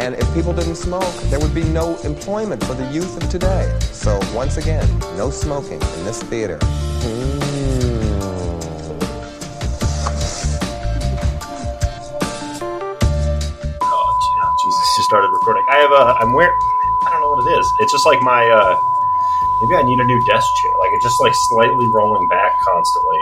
And if people didn't smoke, there would be no employment for the youth of today. So once again, no smoking in this theater. Oh, oh, Jesus, just started recording. I have a. I'm wearing. I don't know what it is. It's just like my. uh Maybe I need a new desk chair. Like it's just like slightly rolling back constantly,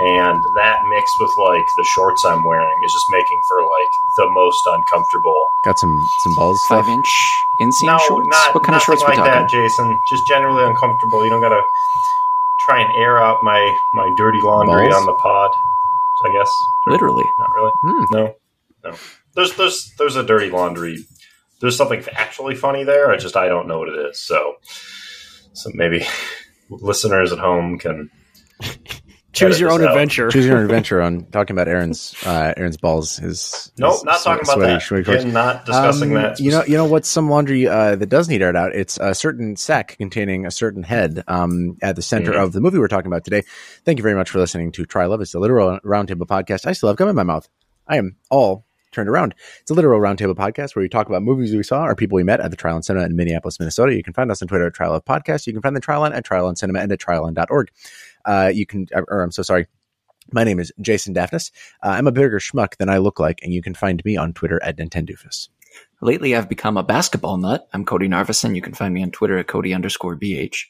and that mixed with like the shorts I'm wearing is just making for like the most uncomfortable. Got some some balls Five stuff. inch inseam no, shorts. not what kind of nothing shorts like talking? that, Jason. Just generally uncomfortable. You don't gotta try and air out my my dirty laundry Balls? on the pod. I guess Literally. not really. Hmm. No, no. There's there's there's a dirty laundry. There's something actually funny there. I just I don't know what it is. So so maybe listeners at home can Choose your own out. adventure. Choose your own adventure on talking about Aaron's uh, Aaron's balls. His Nope, his not swe- talking about sweaty- that. sweaty shorts. Not discussing Um, that. You know, you know what's some laundry uh, that does need aired out? It's a certain sack containing a certain head um, at the center Mhm. of the movie we're talking about today. Thank you very much for listening to Try Love. It's the literal roundtable podcast. I still have gum in my mouth. I am all turned around. It's a literal roundtable podcast where we talk about movies we saw or people we met at the Trylon Cinema in Minneapolis, Minnesota. You can find us on Twitter at Trial of Podcast. You can find the Trylon at Trylon Cinema and at trylon.org. Uh, you can, or I'm so sorry. My name is Jason Daphnis. Uh, I'm a bigger schmuck than I look like, and you can find me on Twitter at Nintendoofus. Lately, I've become a basketball nut. I'm Cody Narvison. You can find me on Twitter at Cody underscore BH.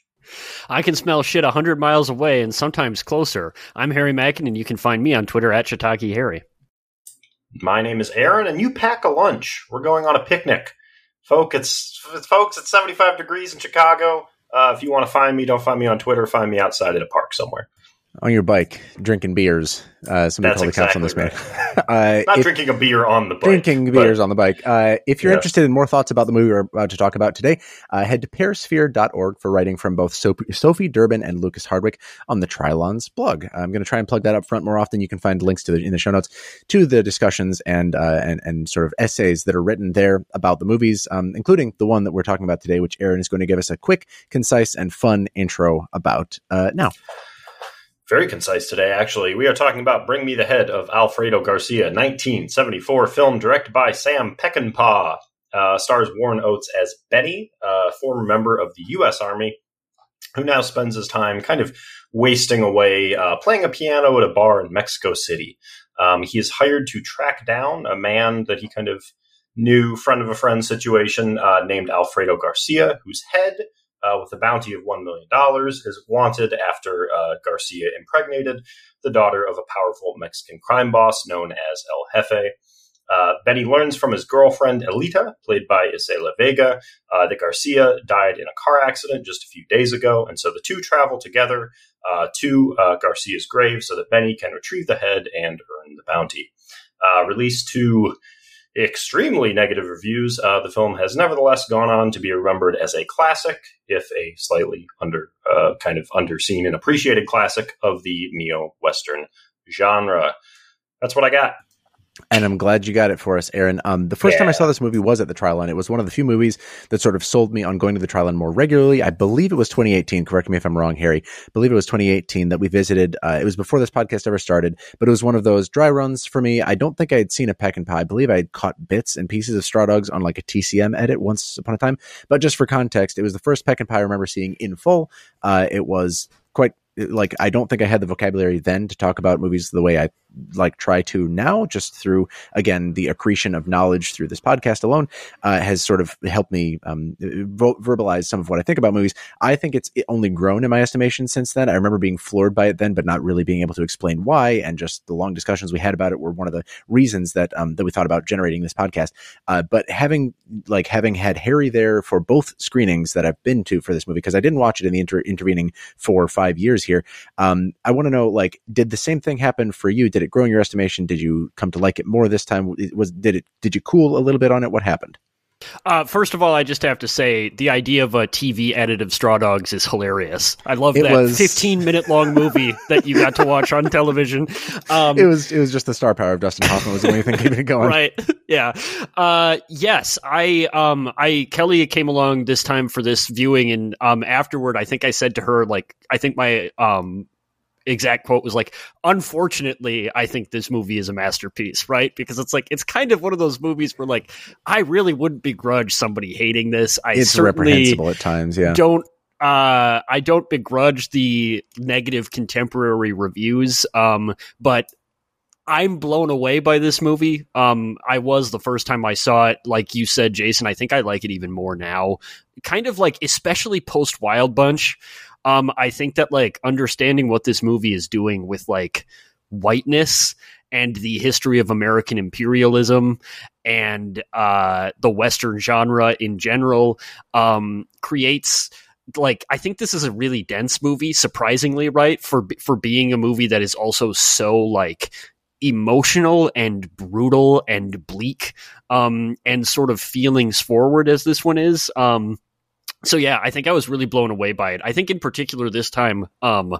I can smell shit 100 miles away and sometimes closer. I'm Harry Mackin, and you can find me on Twitter at Shiitake Harry. My name is Aaron, and you pack a lunch. We're going on a picnic, folks. It's folks. It's seventy five degrees in Chicago. Uh, if you want to find me, don't find me on Twitter. Find me outside at a park somewhere. On your bike, drinking beers. Uh, somebody That's call the cops on this man. uh, Not if- drinking a beer on the bike. drinking beers on the bike. Uh, if you're interested in more thoughts about the movie we're about to talk about today, uh, head to perisphere.org for writing from both Sophie, Sophie Durbin and Lucas Hardwick on the Trylons blog. I'm going to try and plug that up front more often. You can find links to the, in the show notes to the discussions and, uh, and, and sort of essays that are written there about the movies, um, including the one that we're talking about today, which Aaron is going to give us a quick, concise, and fun intro about, uh, now. Very concise today, actually. We are talking about Bring Me the Head of Alfredo Garcia, 1974 film directed by Sam Peckinpah. Uh, stars Warren Oates as Benny, a former member of the U.S. Army, who now spends his time kind of wasting away uh, playing a piano at a bar in Mexico City. Um, he is hired to track down a man that he kind of knew, friend of a friend situation, uh, named Alfredo Garcia, whose head uh, with a bounty of $1 million, is wanted after uh, Garcia impregnated the daughter of a powerful Mexican crime boss known as El Jefe. Uh, Benny learns from his girlfriend Elita, played by Isela Vega, uh, that Garcia died in a car accident just a few days ago, and so the two travel together uh, to uh, Garcia's grave so that Benny can retrieve the head and earn the bounty. Uh, released to extremely negative reviews, uh, the film has nevertheless gone on to be remembered as a classic, if a slightly under, uh, kind of underseen and appreciated classic of the neo Western genre. That's what I got. And I'm glad you got it for us, Aaron. Um, the first time I saw this movie was at the Trylon. It was one of the few movies that sort of sold me on going to the Trylon more regularly. I believe it was 2018. Correct me if I'm wrong, Harry. I believe it was 2018 that we visited. Uh, it was before this podcast ever started, but it was one of those dry runs for me. I don't think I had seen a Peckinpah. I believe I had caught bits and pieces of Straw Dogs on like a TCM edit once upon a time. But just for context, it was the first Peckinpah I remember seeing in full. Uh, it was quite like I don't think I had the vocabulary then to talk about movies the way I like try to now, just through again the accretion of knowledge through this podcast alone uh, has sort of helped me um, vo- verbalize some of what I think about movies. I think it's only grown in my estimation since then. I remember being floored by it then, but not really being able to explain why. And just the long discussions we had about it were one of the reasons that um, that we thought about generating this podcast. Uh, but having like having had Harry there for both screenings that I've been to for this movie because I didn't watch it in the inter- intervening four or five years here. Um, I want to know like did the same thing happen for you? Did it grow in your estimation? Did you come to like it more this time? It Was did it did you cool a little bit on it? What happened? Uh, first of all, I just have to say the idea of a TV edit of Straw Dogs is hilarious. I love It that was- 15 minute long movie that you got to watch on television. Um, It was it was just the star power of Dustin Hoffman was the only thing keeping it going. right yeah uh yes i um i kelly came along this time for this viewing and um afterward i think i said to her like i think my um exact quote was like unfortunately i think this movie is a masterpiece right because it's like it's kind of one of those movies where like i really wouldn't begrudge somebody hating this i It's certainly reprehensible at times. Yeah. don't uh I don't begrudge the negative contemporary reviews um but I'm blown away by this movie. Um I was the first time I saw it like you said Jason I think I like it even more now. Kind of like especially post Wild Bunch. Um I think that like understanding what this movie is doing with like whiteness and the history of American imperialism and uh the western genre in general um creates like I think this is a really dense movie, surprisingly, right? For for being a movie that is also so like emotional and brutal and bleak, um, and sort of feelings forward as this one is. Um, so yeah, I think I was really blown away by it. I think in particular this time, um,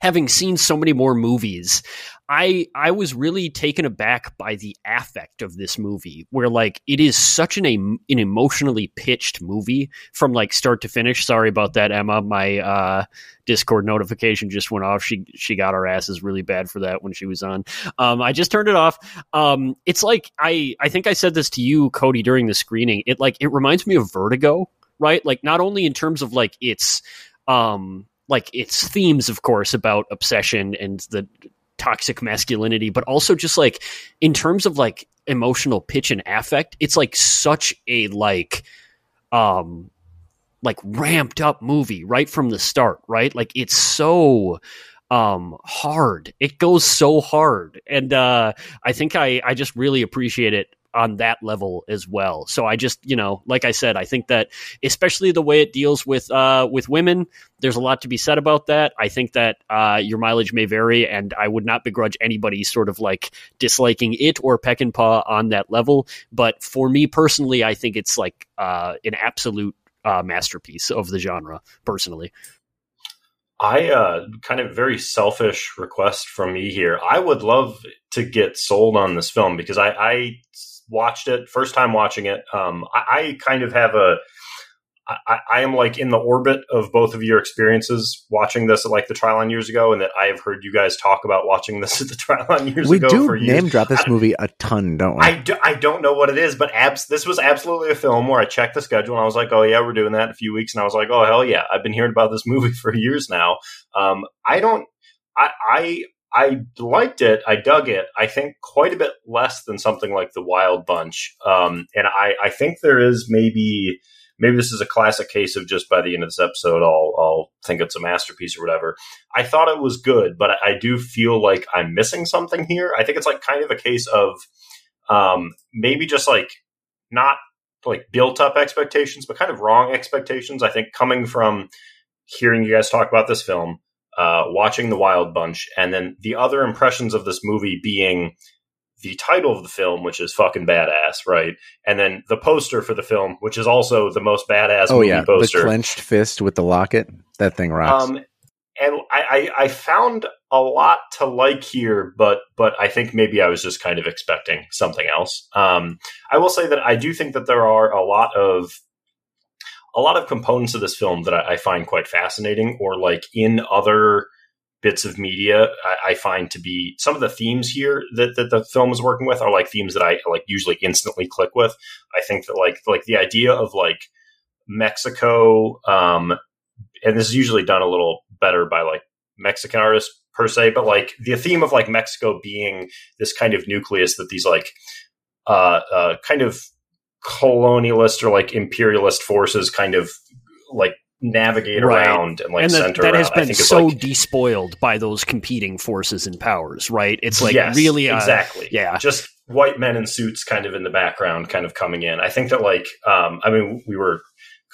having seen so many more movies, I I was really taken aback by the affect of this movie, where like it is such an an emotionally pitched movie from like start to finish. Sorry about that, Emma. My uh, Discord notification just went off. She she got our asses really bad for that when she was on. Um, I just turned it off. Um, it's like I I think I said this to you, Cody, during the screening. It like it reminds me of Vertigo, right? Like not only in terms of like its um like its themes, of course, about obsession and the toxic masculinity, but also just like in terms of like emotional pitch and affect, it's like such a like um like ramped up movie right from the start, right? Like it's so um hard. It goes so hard. And uh I think I I just really appreciate it on that level as well. So I just, you know, like I said, I think that especially the way it deals with uh with women, there's a lot to be said about that. I think that uh your mileage may vary and I would not begrudge anybody sort of like disliking it or Peckinpah on that level, but for me personally, I think it's like uh an absolute uh masterpiece of the genre personally. I uh, kind of very selfish request from me here. I would love to get sold on this film because I, I watched it first time watching it. Um, I, I kind of have a. I, I am like in the orbit of both of your experiences watching this at like the Trylon years ago, and that I have heard you guys talk about watching this at the Trylon years we ago We do for years. name drop this I- movie a ton, don't we? I, do, I don't know what it is, but abs- this was absolutely a film where I checked the schedule and I was like, oh, yeah, we're doing that in a few weeks. And I was like, oh, hell yeah. I've been hearing about this movie for years now. Um, I don't, I, I, I liked it. I dug it. I think quite a bit less than something like The Wild Bunch. Um, and I, I think there is maybe, maybe this is a classic case of just by the end of this episode, I'll, I'll think it's a masterpiece or whatever. I thought it was good, but I, I do feel like I'm missing something here. I think it's like kind of a case of, um, maybe just like not like built up expectations, but kind of wrong expectations. I think coming from hearing you guys talk about this film, uh, watching The Wild Bunch, and then the other impressions of this movie being the title of the film, which is fucking badass, right? And then the poster for the film, which is also the most badass oh movie yeah, poster. the clenched fist with the locket. That thing rocks. Um, and I, I, I found a lot to like here, but but I think maybe I was just kind of expecting something else. Um, I will say that I do think that there are a lot of a lot of components of this film that I, I find quite fascinating, or like in other bits of media, I, I find to be some of the themes here that, that the film is working with are like themes that I like usually instantly click with. I think that like like the idea of like Mexico, um, and this is usually done a little better by like Mexican artists per se, but like the theme of like Mexico being this kind of nucleus that these like uh, uh, kind of colonialist or like imperialist forces kind of like navigate Right. around and like and that, center that has been so like, despoiled by those competing forces and powers, right? It's like Yes, really uh, exactly yeah. just white men in suits kind of in the background kind of coming in i think that like um i mean we were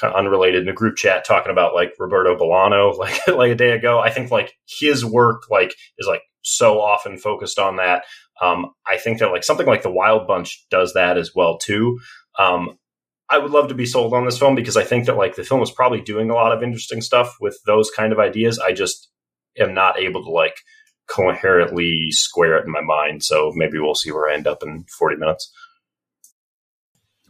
kind of unrelated in a group chat talking about like roberto bolano like like a day ago i think like his work like is like so often focused on that um i think that like something like the wild bunch does that as well too um I would love to be sold on this film because I think that like the film is probably doing a lot of interesting stuff with those kind of ideas. I just am not able to like coherently square it in my mind. So maybe we'll see where I end up in 40 minutes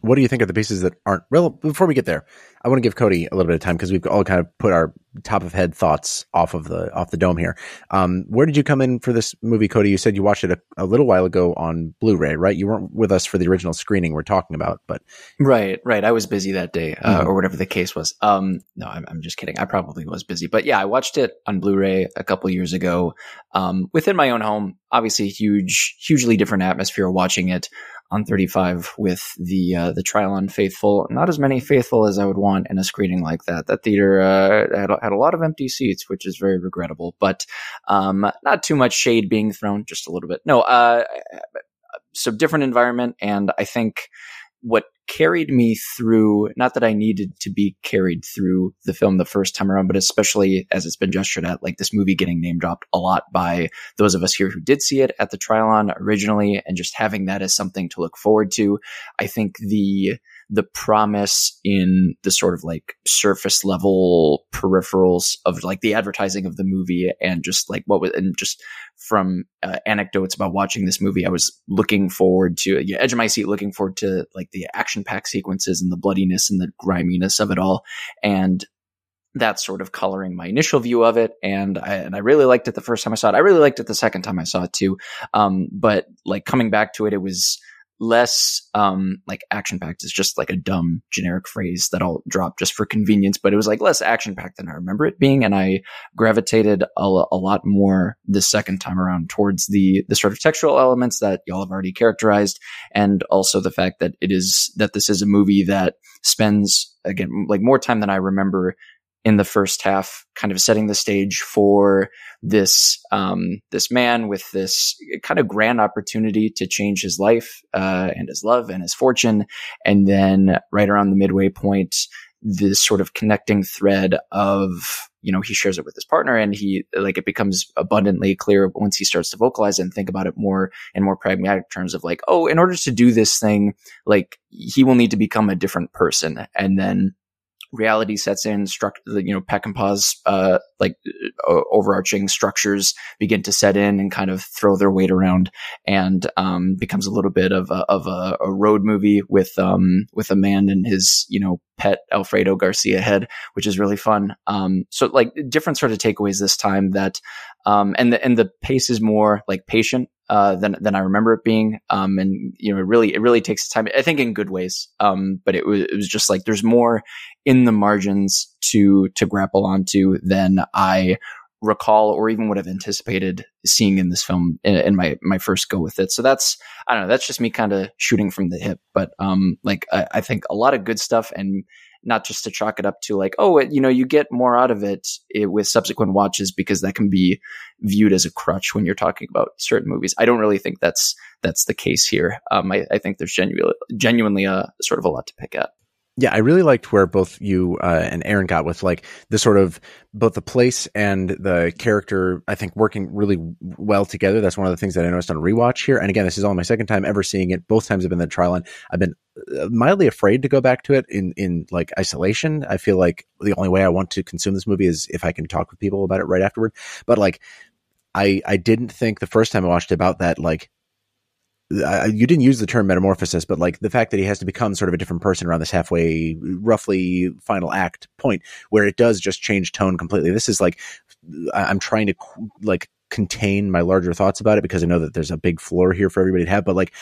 what do you think of the pieces that aren't real? Before we get there, I want to give Cody a little bit of time because we've all kind of put our top of head thoughts off of the off the dome here. Um, where did you come in for this movie, Cody? You said you watched it a, a, little while ago on Blu-ray, right? You weren't with us for the original screening we're talking about, but right, right. I was busy that day, uh, mm-hmm. or whatever the case was. Um, no, I'm, I'm, just kidding. I probably was busy, but yeah, I watched it on Blu-ray a couple years ago um, within my own home. Obviously, huge, hugely different atmosphere watching it on 35 with the uh, the Trylon faithful. Not as many faithful as I would want in a screening like that. That theater uh, had, had a lot of empty seats, which is very regrettable. But um, not too much shade being thrown, just a little bit. No, uh, so different environment, and I think what carried me through, not that I needed to be carried through the film the first time around, but especially as it's been gestured at, like this movie getting name dropped a lot by those of us here who did see it at the Trylon originally and just having that as something to look forward to. I think the, the promise in the sort of like surface level peripherals of like the advertising of the movie and just like what was and just from uh, anecdotes about watching this movie i was looking forward to yeah, edge of my seat looking forward to like the action pack sequences and the bloodiness and the griminess of it all and that's sort of coloring my initial view of it. And I, and I really liked it the first time I saw it. I really liked it the second time I saw it too. Um, but like coming back to it, it was, less um like action packed is just like a dumb generic phrase that I'll drop just for convenience, but it was like less action packed than I remember it being, and I gravitated a, a lot more the second time around towards the the sort of textual elements that y'all have already characterized, and also the fact that it is that this is a movie that spends again like more time than I remember in the first half, kind of setting the stage for this um, this man with this kind of grand opportunity to change his life uh, and his love and his fortune, and then right around the midway point, this sort of connecting thread of you know he shares it with his partner, and he like it becomes abundantly clear once he starts to vocalize and think about it more in more pragmatic terms of like, oh, in order to do this thing, like he will need to become a different person, and then reality sets in, struct, you know, Peckinpah's, uh, like uh, overarching structures begin to set in and kind of throw their weight around and, um, becomes a little bit of a, of a, a road movie with, um, with a man and his, you know, pet Alfredo Garcia head, which is really fun. Um, so like different sort of takeaways this time that, um, and the, and the pace is more like patient uh, than than I remember it being. Um, and you know, it really it really takes time. I think in good ways. Um, but it was it was just like there's more in the margins to to grapple onto than I recall or even would have anticipated seeing in this film in, in, my my first go with it. So that's I don't know. That's just me kind of shooting from the hip. But um, like I, I think a lot of good stuff and not just to chalk it up to like, oh, it, you know, you get more out of it, it, with subsequent watches because that can be viewed as a crutch when you're talking about certain movies. I don't really think that's that's the case here. Um, I, I think there's genuinely genuinely a sort of a lot to pick at. Yeah, I really liked where both you uh, and Aaron got with like the sort of both the place and the character. I think working really well together. That's one of the things that I noticed on rewatch here. And again, this is only my second time ever seeing it. Both times I've been the Trylon. I've been uh, mildly afraid to go back to it in in like isolation. I feel like the only way I want to consume this movie is if I can talk with people about it right afterward. But like, I I didn't think the first time I watched about that like you didn't use the term metamorphosis, but like the fact that he has to become sort of a different person around this halfway, roughly final act point where it does just change tone completely. This is like, I'm trying to like contain my larger thoughts about it because I know that there's a big floor here for everybody to have, but like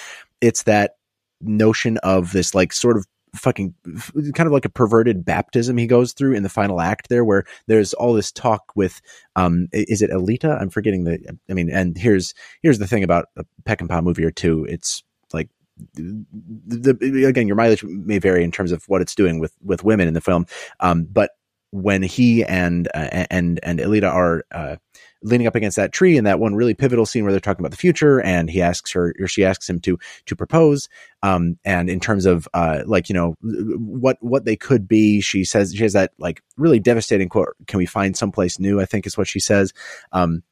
it's that notion of this like sort of fucking kind of like a perverted baptism he goes through in the final act there where there's all this talk with um is it Elita I'm forgetting the I mean and here's here's the thing about a Peckinpah movie or two. It's like the, the, again your mileage may vary in terms of what it's doing with with women in the film um but when he and uh, and and Elita are uh, leaning up against that tree in that one really pivotal scene where they're talking about the future and he asks her or she asks him to to propose. Um and in terms of uh like you know what what they could be she says she has that like really devastating quote can we find someplace new? I think is what she says. Um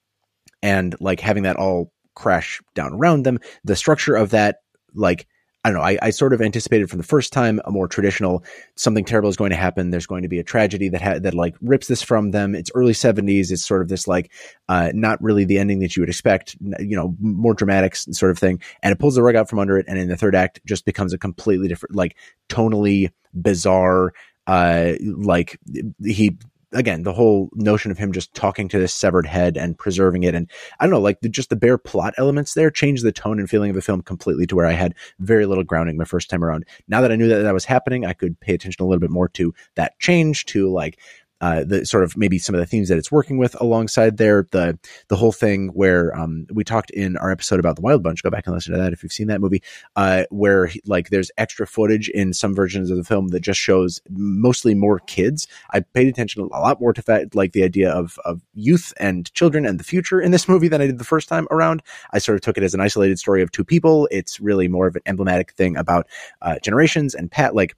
and like having that all crash down around them the structure of that like I don't know. I, I, sort of anticipated from the first time a more traditional something terrible is going to happen. There's going to be a tragedy that ha- that like rips this from them. It's early 70s. It's sort of this like uh, not really the ending that you would expect. You know, more dramatic sort of thing, and it pulls the rug out from under it. And in the third act, just becomes a completely different, like tonally bizarre. Uh, like he again, the whole notion of him just talking to this severed head and preserving it. And I don't know, like the, just the bare plot elements there changed the tone and feeling of the film completely to where I had very little grounding my first time around. Now that I knew that that was happening, I could pay attention a little bit more to that change, to like uh, the sort of maybe some of the themes that it's working with alongside there. The the whole thing where um, we talked in our episode about the Wild Bunch. Go back and listen to that if you've seen that movie. Uh, where he, like there's extra footage in some versions of the film that just shows mostly more kids. I paid attention a lot more to that, like the idea of of youth and children and the future in this movie than I did the first time around. I sort of took it as an isolated story of two people. It's really more of an emblematic thing about uh, generations and Pat like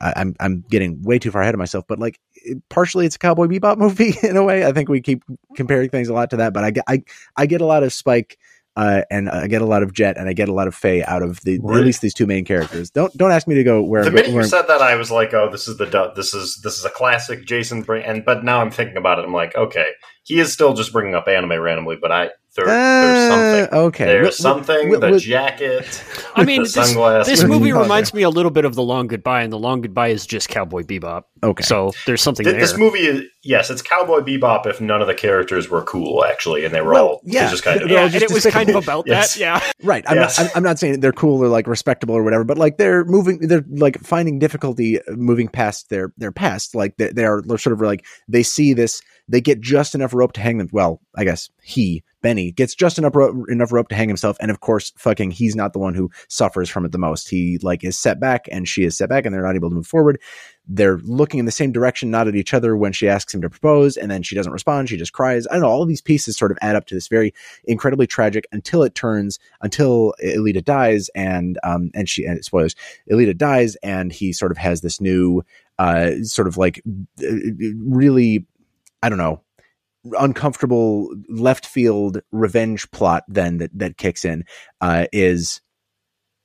I'm I'm getting way too far ahead of myself, but like partially it's a Cowboy Bebop movie in a way. I think we keep comparing things a lot to that, but I get I I get a lot of Spike uh, and I get a lot of Jet and I get a lot of Faye out of the right. at least these two main characters. Don't don't ask me to go where. The I'm, minute where you said that, I was like, oh, this is the this is this is a classic Jason. And but now I'm thinking about it. I'm like, okay, he is still just bringing up anime randomly, but I there, there's something. Uh, okay, there's something. the jacket. I mean, this, this, movie reminds me a little bit of The Long Goodbye, and The Long Goodbye is just Cowboy Bebop. Okay, so there's something Th- there. This movie is yes, it's Cowboy Bebop. If none of the characters were cool, actually, and they were well, all yeah, just kind of yeah, and it was kind of about yes. that. Yeah, right. I'm yes. not. I'm not saying they're cool or like respectable or whatever, but like they're moving. They're like finding difficulty moving past their their past. Like they, they are sort of like they see this they get just enough rope to hang them. Well, I guess he, Benny, gets just enough rope, enough rope to hang himself. And of course, fucking, he's not the one who suffers from it the most. He like is set back and she is set back and they're not able to move forward. They're looking in the same direction, not at each other when she asks him to propose. And then she doesn't respond. She just cries. I don't know. All of these pieces sort of add up to this very incredibly tragic until it turns, until Elita dies and, um, and she, and spoilers, Elita dies and he sort of has this new, uh, sort of like uh, really I don't know, uncomfortable left field revenge plot then that, that kicks in, uh, is,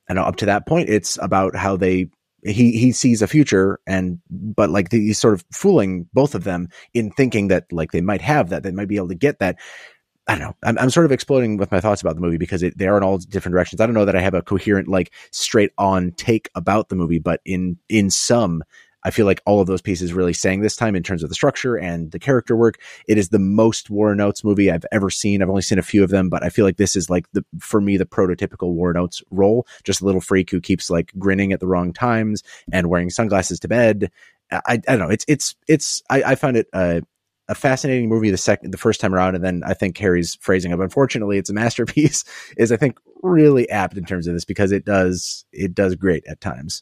I know up to that point, it's about how they, he, he sees a future and, but like he's sort of fooling both of them in thinking that like they might have that, they might be able to get that. I don't know. I'm, I'm sort of exploding with my thoughts about the movie because it, they are in all different directions. I don't know that I have a coherent, like straight on take about the movie, but in, in some, I feel like all of those pieces really sang this time in terms of the structure and the character work. It is the most Warren Oates movie I've ever seen. I've only seen a few of them, but I feel like this is like the for me the prototypical Warren Oates role. Just a little freak who keeps like grinning at the wrong times and wearing sunglasses to bed. I, I don't know. It's it's it's I, I find it a fascinating movie the second the first time around, and then I think Harry's phrasing of unfortunately it's a masterpiece is I think really apt in terms of this because it does it does great at times.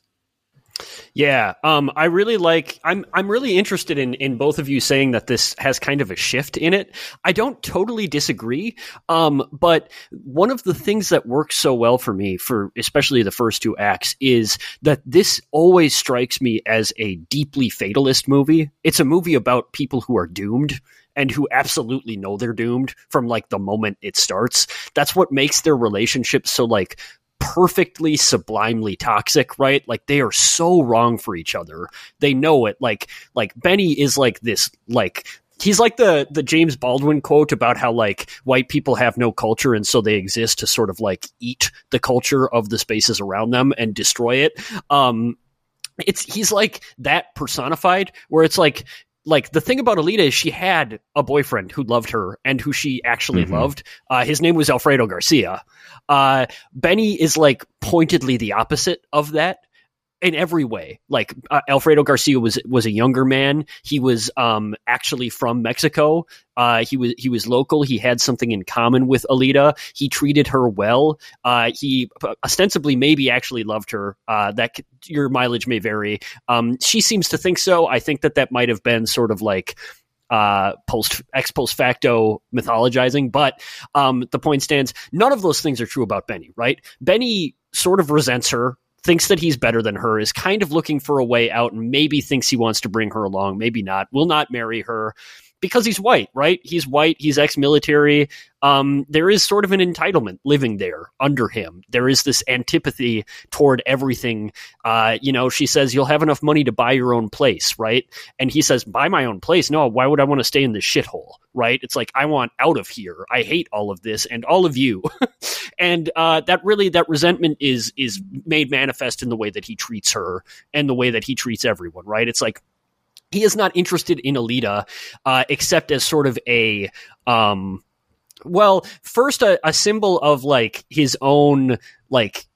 Yeah, um, I really like. I'm I'm really interested in in both of you saying that this has kind of a shift in it. I don't totally disagree, um, but one of the things that works so well for me, for especially the first two acts, is that this always strikes me as a deeply fatalist movie. It's a movie about people who are doomed and who absolutely know they're doomed from like the moment it starts. That's what makes their relationship so like perfectly sublimely toxic, right? Like they are so wrong for each other. They know it. Like like Benny is like this like he's like the the James Baldwin quote about how like white people have no culture and so they exist to sort of like eat the culture of the spaces around them and destroy it. Um it's he's like that personified where it's like like the thing about Elita is she had a boyfriend who loved her and who she actually mm-hmm. loved. Uh, his name was Alfredo Garcia. Uh, Benny is like pointedly the opposite of that in every way. Like uh, Alfredo Garcia was was a younger man. He was um, actually from Mexico. Uh, he was he was local. He had something in common with Elita. He treated her well. Uh, he ostensibly maybe actually loved her. Uh, that your mileage may vary. Um, she seems to think so. I think that that might have been sort of like uh, post ex post facto mythologizing. But um, the point stands: none of those things are true about Benny. Right? Benny sort of resents her thinks that he's better than her, is kind of looking for a way out, and maybe thinks he wants to bring her along, maybe not, will not marry her. Because he's white, right? He's white, he's ex military. Um, there is sort of an entitlement living there under him. There is this antipathy toward everything. Uh, you know, she says, You'll have enough money to buy your own place, right? And he says, Buy my own place? No, why would I want to stay in this shithole, right? It's like, I want out of here. I hate all of this and all of you. and uh, that really, that resentment is is made manifest in the way that he treats her and the way that he treats everyone, right? It's like, he is not interested in Elita, uh, except as sort of a, um, well, first a, a symbol of like his own like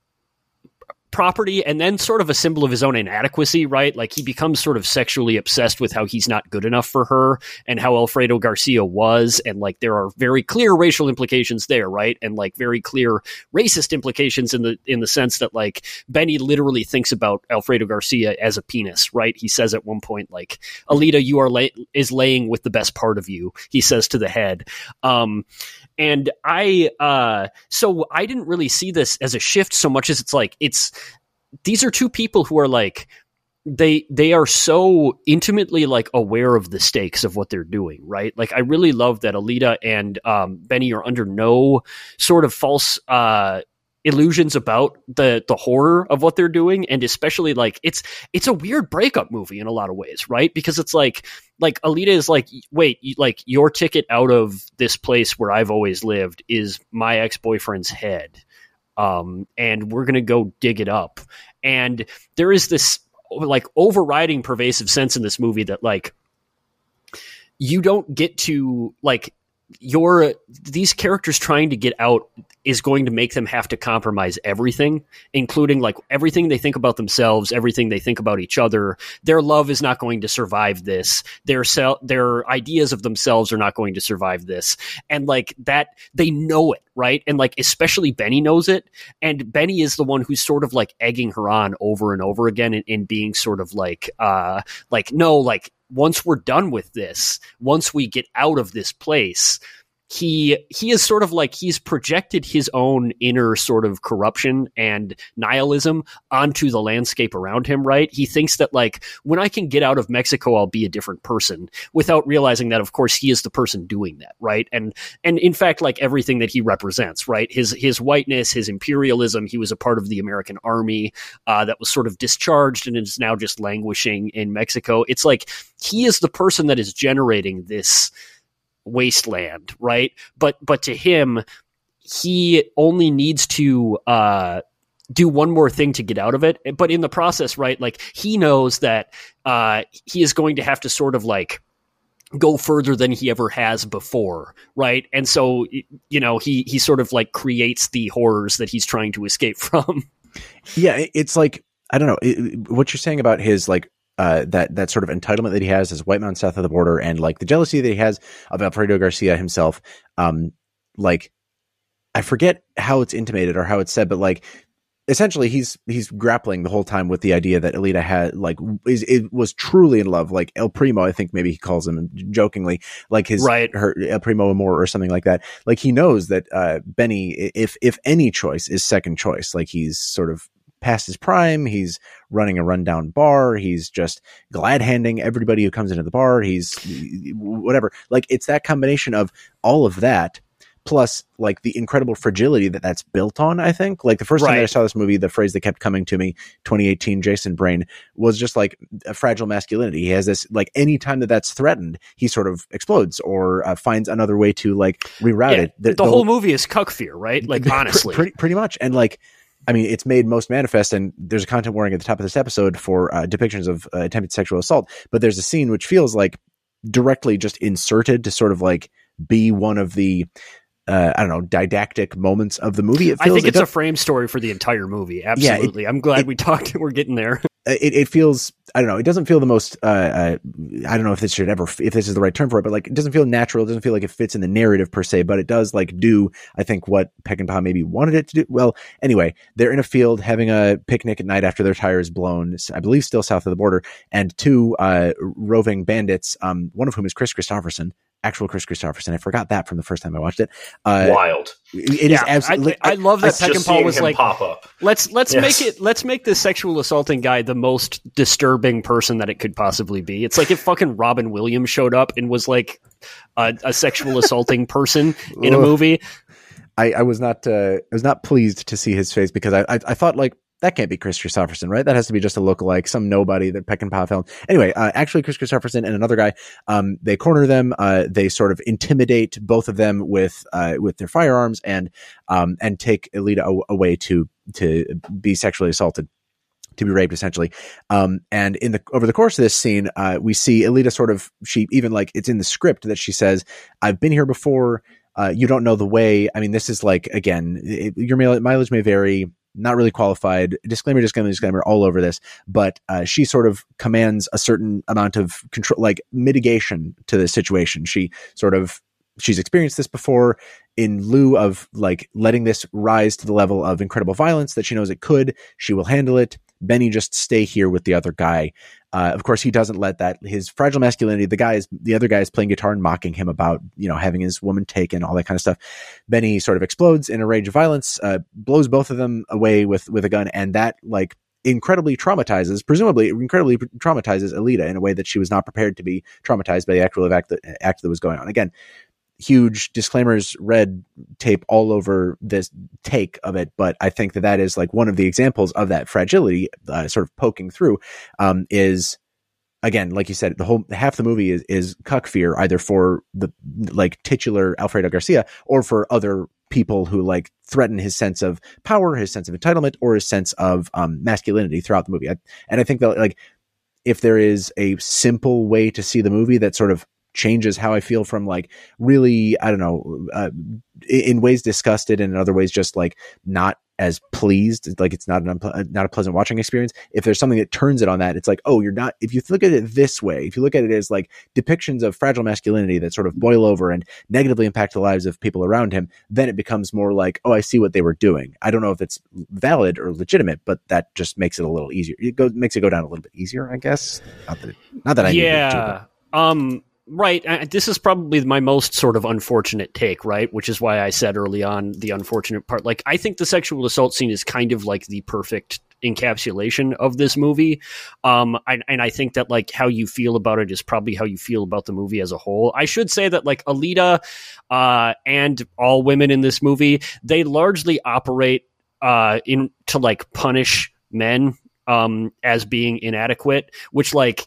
property and then sort of a symbol of his own inadequacy, right? Like he becomes sort of sexually obsessed with how he's not good enough for her and how Alfredo Garcia was. And like there are very clear racial implications there, right? And like very clear racist implications in the in the sense that like Benny literally thinks about Alfredo Garcia as a penis, right? He says at one point, like, Elita, you are lay- is laying with the best part of you, he says to the head. Um and I, uh, so I didn't really see this as a shift so much as it's like, it's, these are two people who are like, they they are so intimately like aware of the stakes of what they're doing right? Like i really love that Elita and um, benny are under no sort of false uh illusions about the the horror of what they're doing. And especially like it's it's a weird breakup movie in a lot of ways right? Because it's like like Elita is like wait like your ticket out of this place where i've always lived is my ex-boyfriend's head. Um and we're gonna go dig it up. And there is this like overriding pervasive sense in this movie that like you don't get to like your these characters trying to get out is going to make them have to compromise everything including like everything they think about themselves everything they think about each other. Their love is not going to survive this. Their se- their ideas of themselves are not going to survive this. And like that they know it right? And like especially benny knows it. And benny is the one who's sort of like egging her on over and over again and, and being sort of like uh like no like once we're done with this, once we get out of this place, he he is sort of like he's projected his own inner sort of corruption and nihilism onto the landscape around him right? He thinks that like when i can get out of mexico i'll be a different person without realizing that of course he is the person doing that right? And and in fact like everything that he represents right? His his whiteness his imperialism he was a part of the american army uh, that was sort of discharged and is now just languishing in mexico. It's like he is the person that is generating this wasteland, right? But but to him, he only needs to uh, do one more thing to get out of it. But in the process, right, like he knows that uh, he is going to have to sort of like go further than he ever has before, right? And so you know he he sort of like creates the horrors that he's trying to escape from. Yeah, it's like I don't know it, what you're saying about his like uh, that that sort of entitlement that he has as white man south of the border, and like the jealousy that he has of Alfredo Garcia himself. Um, like I forget how it's intimated or how it's said, but like essentially he's he's grappling the whole time with the idea that Elita had like is it was truly in love like El Primo I think maybe he calls him jokingly like his right her El Primo Amor or something like that like he knows that uh Benny if if any choice is second choice like he's sort of past his prime. He's running a rundown bar. He's just glad handing everybody who comes into the bar. He's whatever. Like it's that combination of all of that plus like the incredible fragility that that's built on i think like the first right. time that i saw this movie the phrase that kept coming to me 2018 jason brain was just like a fragile masculinity he has this like any time that that's threatened he sort of explodes or uh, finds another way to like reroute yeah, it the, the, the, whole movie is cuck fear right like honestly pretty, pretty much and like I mean, it's made most manifest, and there's a content warning at the top of this episode for uh, depictions of uh, attempted sexual assault. But there's a scene which feels like directly just inserted to sort of like be one of the uh, I don't know, didactic moments of the movie. It feels, I think it's it a frame story for the entire movie. Absolutely. Yeah, it, I'm glad it, we talked. We're getting there. It, it, feels, I don't know, it doesn't feel the most, uh, uh, I don't know if this should ever, if this is the right term for it, but like, it doesn't feel natural. It doesn't feel like it fits in the narrative per se, but it does like do, I think, what Peckinpah maybe wanted it to do. Well, anyway, they're in a field having a picnic at night after their tire is blown, I believe still south of the border, and two, uh, roving bandits, um, one of whom is Kris Kristofferson, actual Kris Kristofferson. I forgot that from the first time I watched it. Uh, Wild. It yeah, is absolutely. I, I, love that Peckinpah was like, pop up. Let's let's yes. make it. Let's make the sexual assaulting guy the most disturbing person that it could possibly be. It's like if fucking Robin Williams showed up and was like a, a sexual assaulting person in a movie. I, I was not uh, I was not pleased to see his face because I, I, I thought like that can't be Kris Kristofferson, right? That has to be just a lookalike, some nobody that peck Peckinpah filmed. Anyway, uh, actually, Kris Kristofferson and another guy, um, they corner them. Uh, they sort of intimidate both of them with uh, with their firearms and um, and take Elita away to to be sexually assaulted to be raped essentially. Um, and in the over the course of this scene, uh, we see Elita sort of she even like it's in the script that she says, "I've been here before." Uh, you don't know the way. I mean, this is like again, it, your mileage may vary not really qualified. Disclaimer, disclaimer, disclaimer, all over this. But uh, she sort of commands a certain amount of control, like mitigation to the situation. She sort of she's experienced this before. In lieu of like letting this rise to the level of incredible violence that she knows it could, she will handle it. Benny just stay here with the other guy. Uh, of course, he doesn't let that his fragile masculinity. The guy is the other guy is playing guitar and mocking him about you know having his woman taken, all that kind of stuff. Benny sort of explodes in a rage of violence, uh, blows both of them away with with a gun, and that like incredibly traumatizes, presumably incredibly traumatizes Elita in a way that she was not prepared to be traumatized by the actual act that, act that was going on. Again, huge disclaimers red tape all over this take of it but i think that that is like one of the examples of that fragility uh, sort of poking through um, is again like you said the whole half the movie is is cuck fear either for the like titular alfredo garcia or for other people who like threaten his sense of power his sense of entitlement or his sense of um, masculinity throughout the movie. I, and i think that like if there is a simple way to see the movie that sort of changes how I feel from like really, I don't know, uh, in ways disgusted and in other ways just like not as pleased like it's not an unple- not a pleasant watching experience. If there's something that turns it on that it's like oh you're not if you look at it this way if you look at it as like depictions of fragile masculinity that sort of boil over and negatively impact the lives of people around him then it becomes more like oh i see what they were doing. I don't know if it's valid or legitimate but that just makes it a little easier. It goes makes it go down a little bit easier i guess. Not that not that i yeah um Right. Uh, this is probably my most sort of unfortunate take, right? Which is why I said early on the unfortunate part. Like, I think the sexual assault scene is kind of like the perfect encapsulation of this movie. Um, I, and I think that like how you feel about it is probably how you feel about the movie as a whole. I should say that like Elita uh, and all women in this movie, they largely operate, uh, in to like punish men um, as being inadequate, which like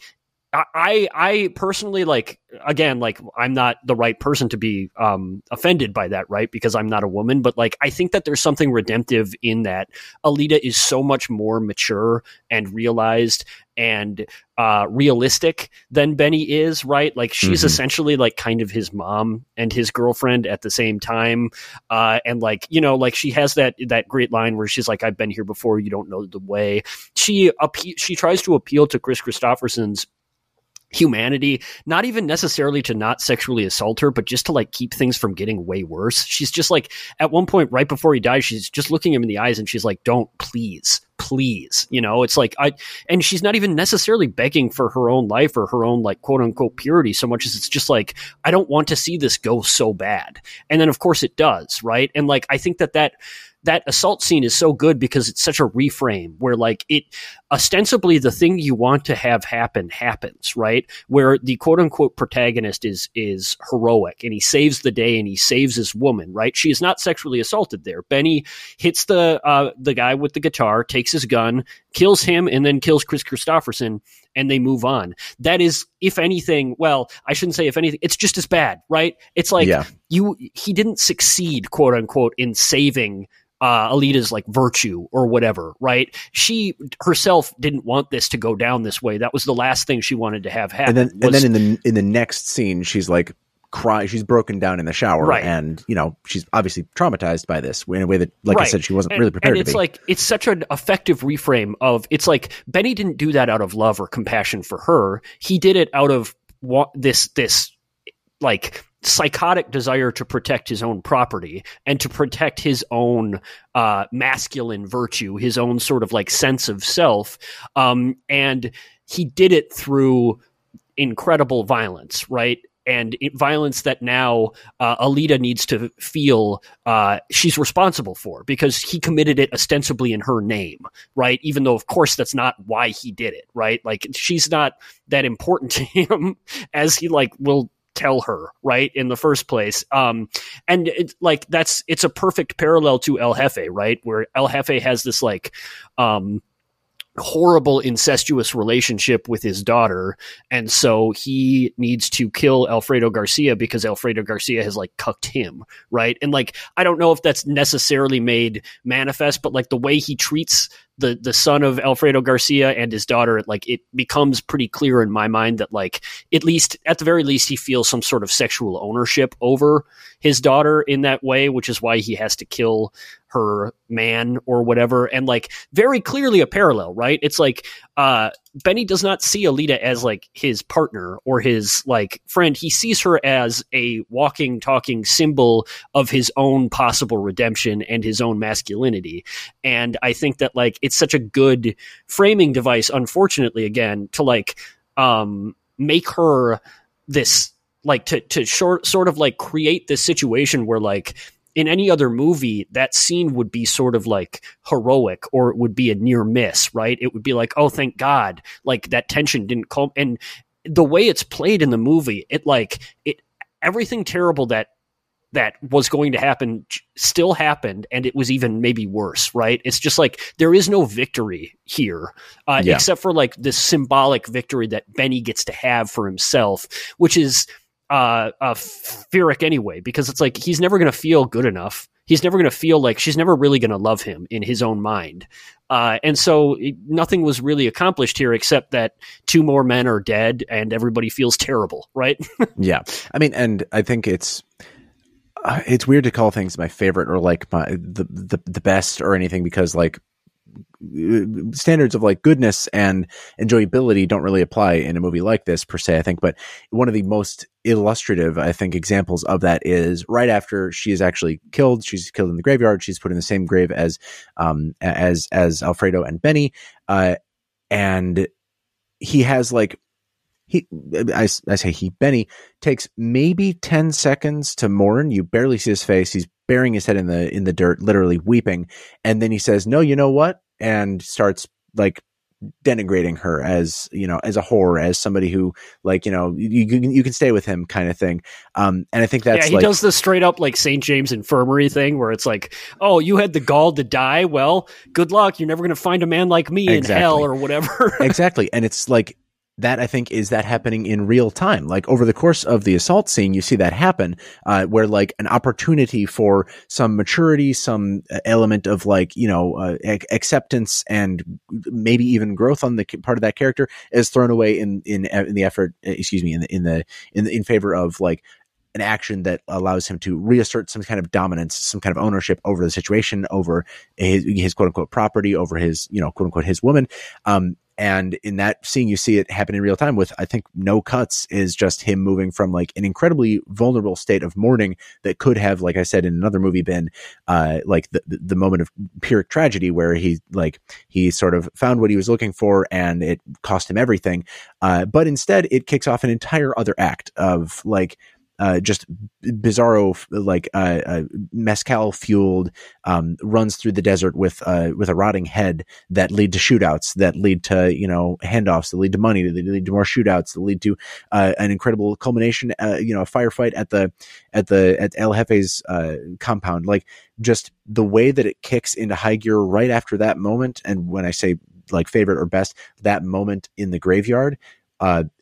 I I personally like again like I'm not the right person to be um, offended by that right? Because I'm not a woman but like I think that there's something redemptive in that. Elita is so much more mature and realized and uh, realistic than Benny is right? Like she's mm-hmm. essentially like kind of his mom and his girlfriend at the same time uh, and like you know like she has that that great line where she's like I've been here before. You don't know the way. She appe- she tries to appeal to Kris Kristofferson's humanity, not even necessarily to not sexually assault her, but just to like keep things from getting way worse. She's just like at one point right before he dies, she's just looking him in the eyes and she's like, "Don't please, please." You know, it's like I and she's not even necessarily begging for her own life or her own like quote unquote purity so much as it's just like I don't want to see this go so bad. And then of course it does, right? And like I think that that that assault scene is so good because it's such a reframe where like it ostensibly the thing you want to have happen happens, right? Where the quote unquote protagonist is is heroic and he saves the day and he saves his woman, right? She is not sexually assaulted there. Benny hits the uh, the guy with the guitar, takes his gun, kills him, and then kills Kris Kristofferson and they move on. That is, if anything, well, I shouldn't say if anything, it's just as bad, right? It's like yeah. you he didn't succeed, quote unquote, in saving uh, Elita's like virtue or whatever, right? She herself didn't want this to go down this way. That was the last thing she wanted to have happen. And then, was, and then in the in the next scene, she's like cry. She's broken down in the shower, right. and you know she's obviously traumatized by this in a way that, like right. I said, she wasn't and, really prepared. And it's like it's such an effective reframe of it's like Benny didn't do that out of love or compassion for her. He did it out of this this like psychotic desire to protect his own property and to protect his own uh, masculine virtue, his own sort of like sense of self. Um, and he did it through incredible violence, right? and it, violence that now uh, Elita needs to feel uh, she's responsible for because he committed it ostensibly in her name, right? Even though, of course, that's not why he did it, right? Like she's not that important to him as he like will tell her right in the first place. Um and it's like that's it's a perfect parallel to el jefe right where el jefe has this like um horrible incestuous relationship with his daughter. And so he needs to kill Alfredo Garcia because Alfredo Garcia has like cucked him right? And like I don't know if that's necessarily made manifest but like the way he treats the the son of Alfredo Garcia and his daughter, like it becomes pretty clear in my mind that like at least at the very least he feels some sort of sexual ownership over his daughter in that way, which is why he has to kill her man or whatever. And like very clearly a parallel, right? It's like uh Bennie does not see Elita as like his partner or his like friend. He sees her as a walking, talking symbol of his own possible redemption and his own masculinity. And I think that like it's such a good framing device, unfortunately, again, to like um make her this like to to short sort of like create this situation where like in any other movie, that scene would be sort of like heroic or it would be a near miss, right? It would be like, oh, thank God, like that tension didn't come. And the way it's played in the movie, it like it everything terrible that that was going to happen still happened and it was even maybe worse right it's just like there is no victory here uh, yeah. except for like this symbolic victory that bennie gets to have for himself which is uh, uh Pyrrhic anyway because it's like he's never going to feel good enough. He's never going to feel like she's never really going to love him in his own mind. Uh, and so it, nothing was really accomplished here except that two more men are dead and everybody feels terrible, right? yeah. I mean, and I think it's uh, it's weird to call things my favorite or like my the, the the best or anything because like standards of like goodness and enjoyability don't really apply in a movie like this per se, I think. But one of the most illustrative, I think, examples of that is right after she is actually killed. She's killed in the graveyard. She's put in the same grave as um as as Alfredo and Bennie, uh, and he has like he I, I say he bennie takes maybe 10 seconds to mourn you barely see his face he's burying his head in the in the dirt literally weeping and then he says no you know what and starts like denigrating her as you know as a whore as somebody who like you know you you, you can stay with him kind of thing. Um and i think that's yeah he like, does the straight up like st james infirmary thing where it's like oh you had the gall to die? Well good luck. You're never going to find a man like me exactly. in hell or whatever. Exactly. And it's like that I think is that happening in real time. Like over the course of the assault scene, you see that happen, uh, where like an opportunity for some maturity, some uh, element of like, you know, uh, acceptance and maybe even growth on the part of that character is thrown away in, in, in the effort, uh, excuse me, in the, in the, in, in favor of like an action that allows him to reassert some kind of dominance, some kind of ownership over the situation, over his, his quote unquote property, over his, you know, quote unquote his woman. Um, and in that scene, you see it happen in real time with, I think, no cuts is just him moving from like an incredibly vulnerable state of mourning that could have, like I said in another movie, been uh, like the, the moment of pure tragedy where he like he sort of found what he was looking for and it cost him everything. Uh, but instead, it kicks off an entire other act of like uh, just bizarro like uh, uh, fueled um, runs through the desert with uh, with a rotting head that lead to shootouts that lead to you know handoffs that lead to money that lead to more shootouts that lead to uh, an incredible culmination uh, you know a firefight at the at the at El Jefe's compound. Like just the way that it kicks into high gear right after that moment and when I say like favorite or best that moment in the graveyard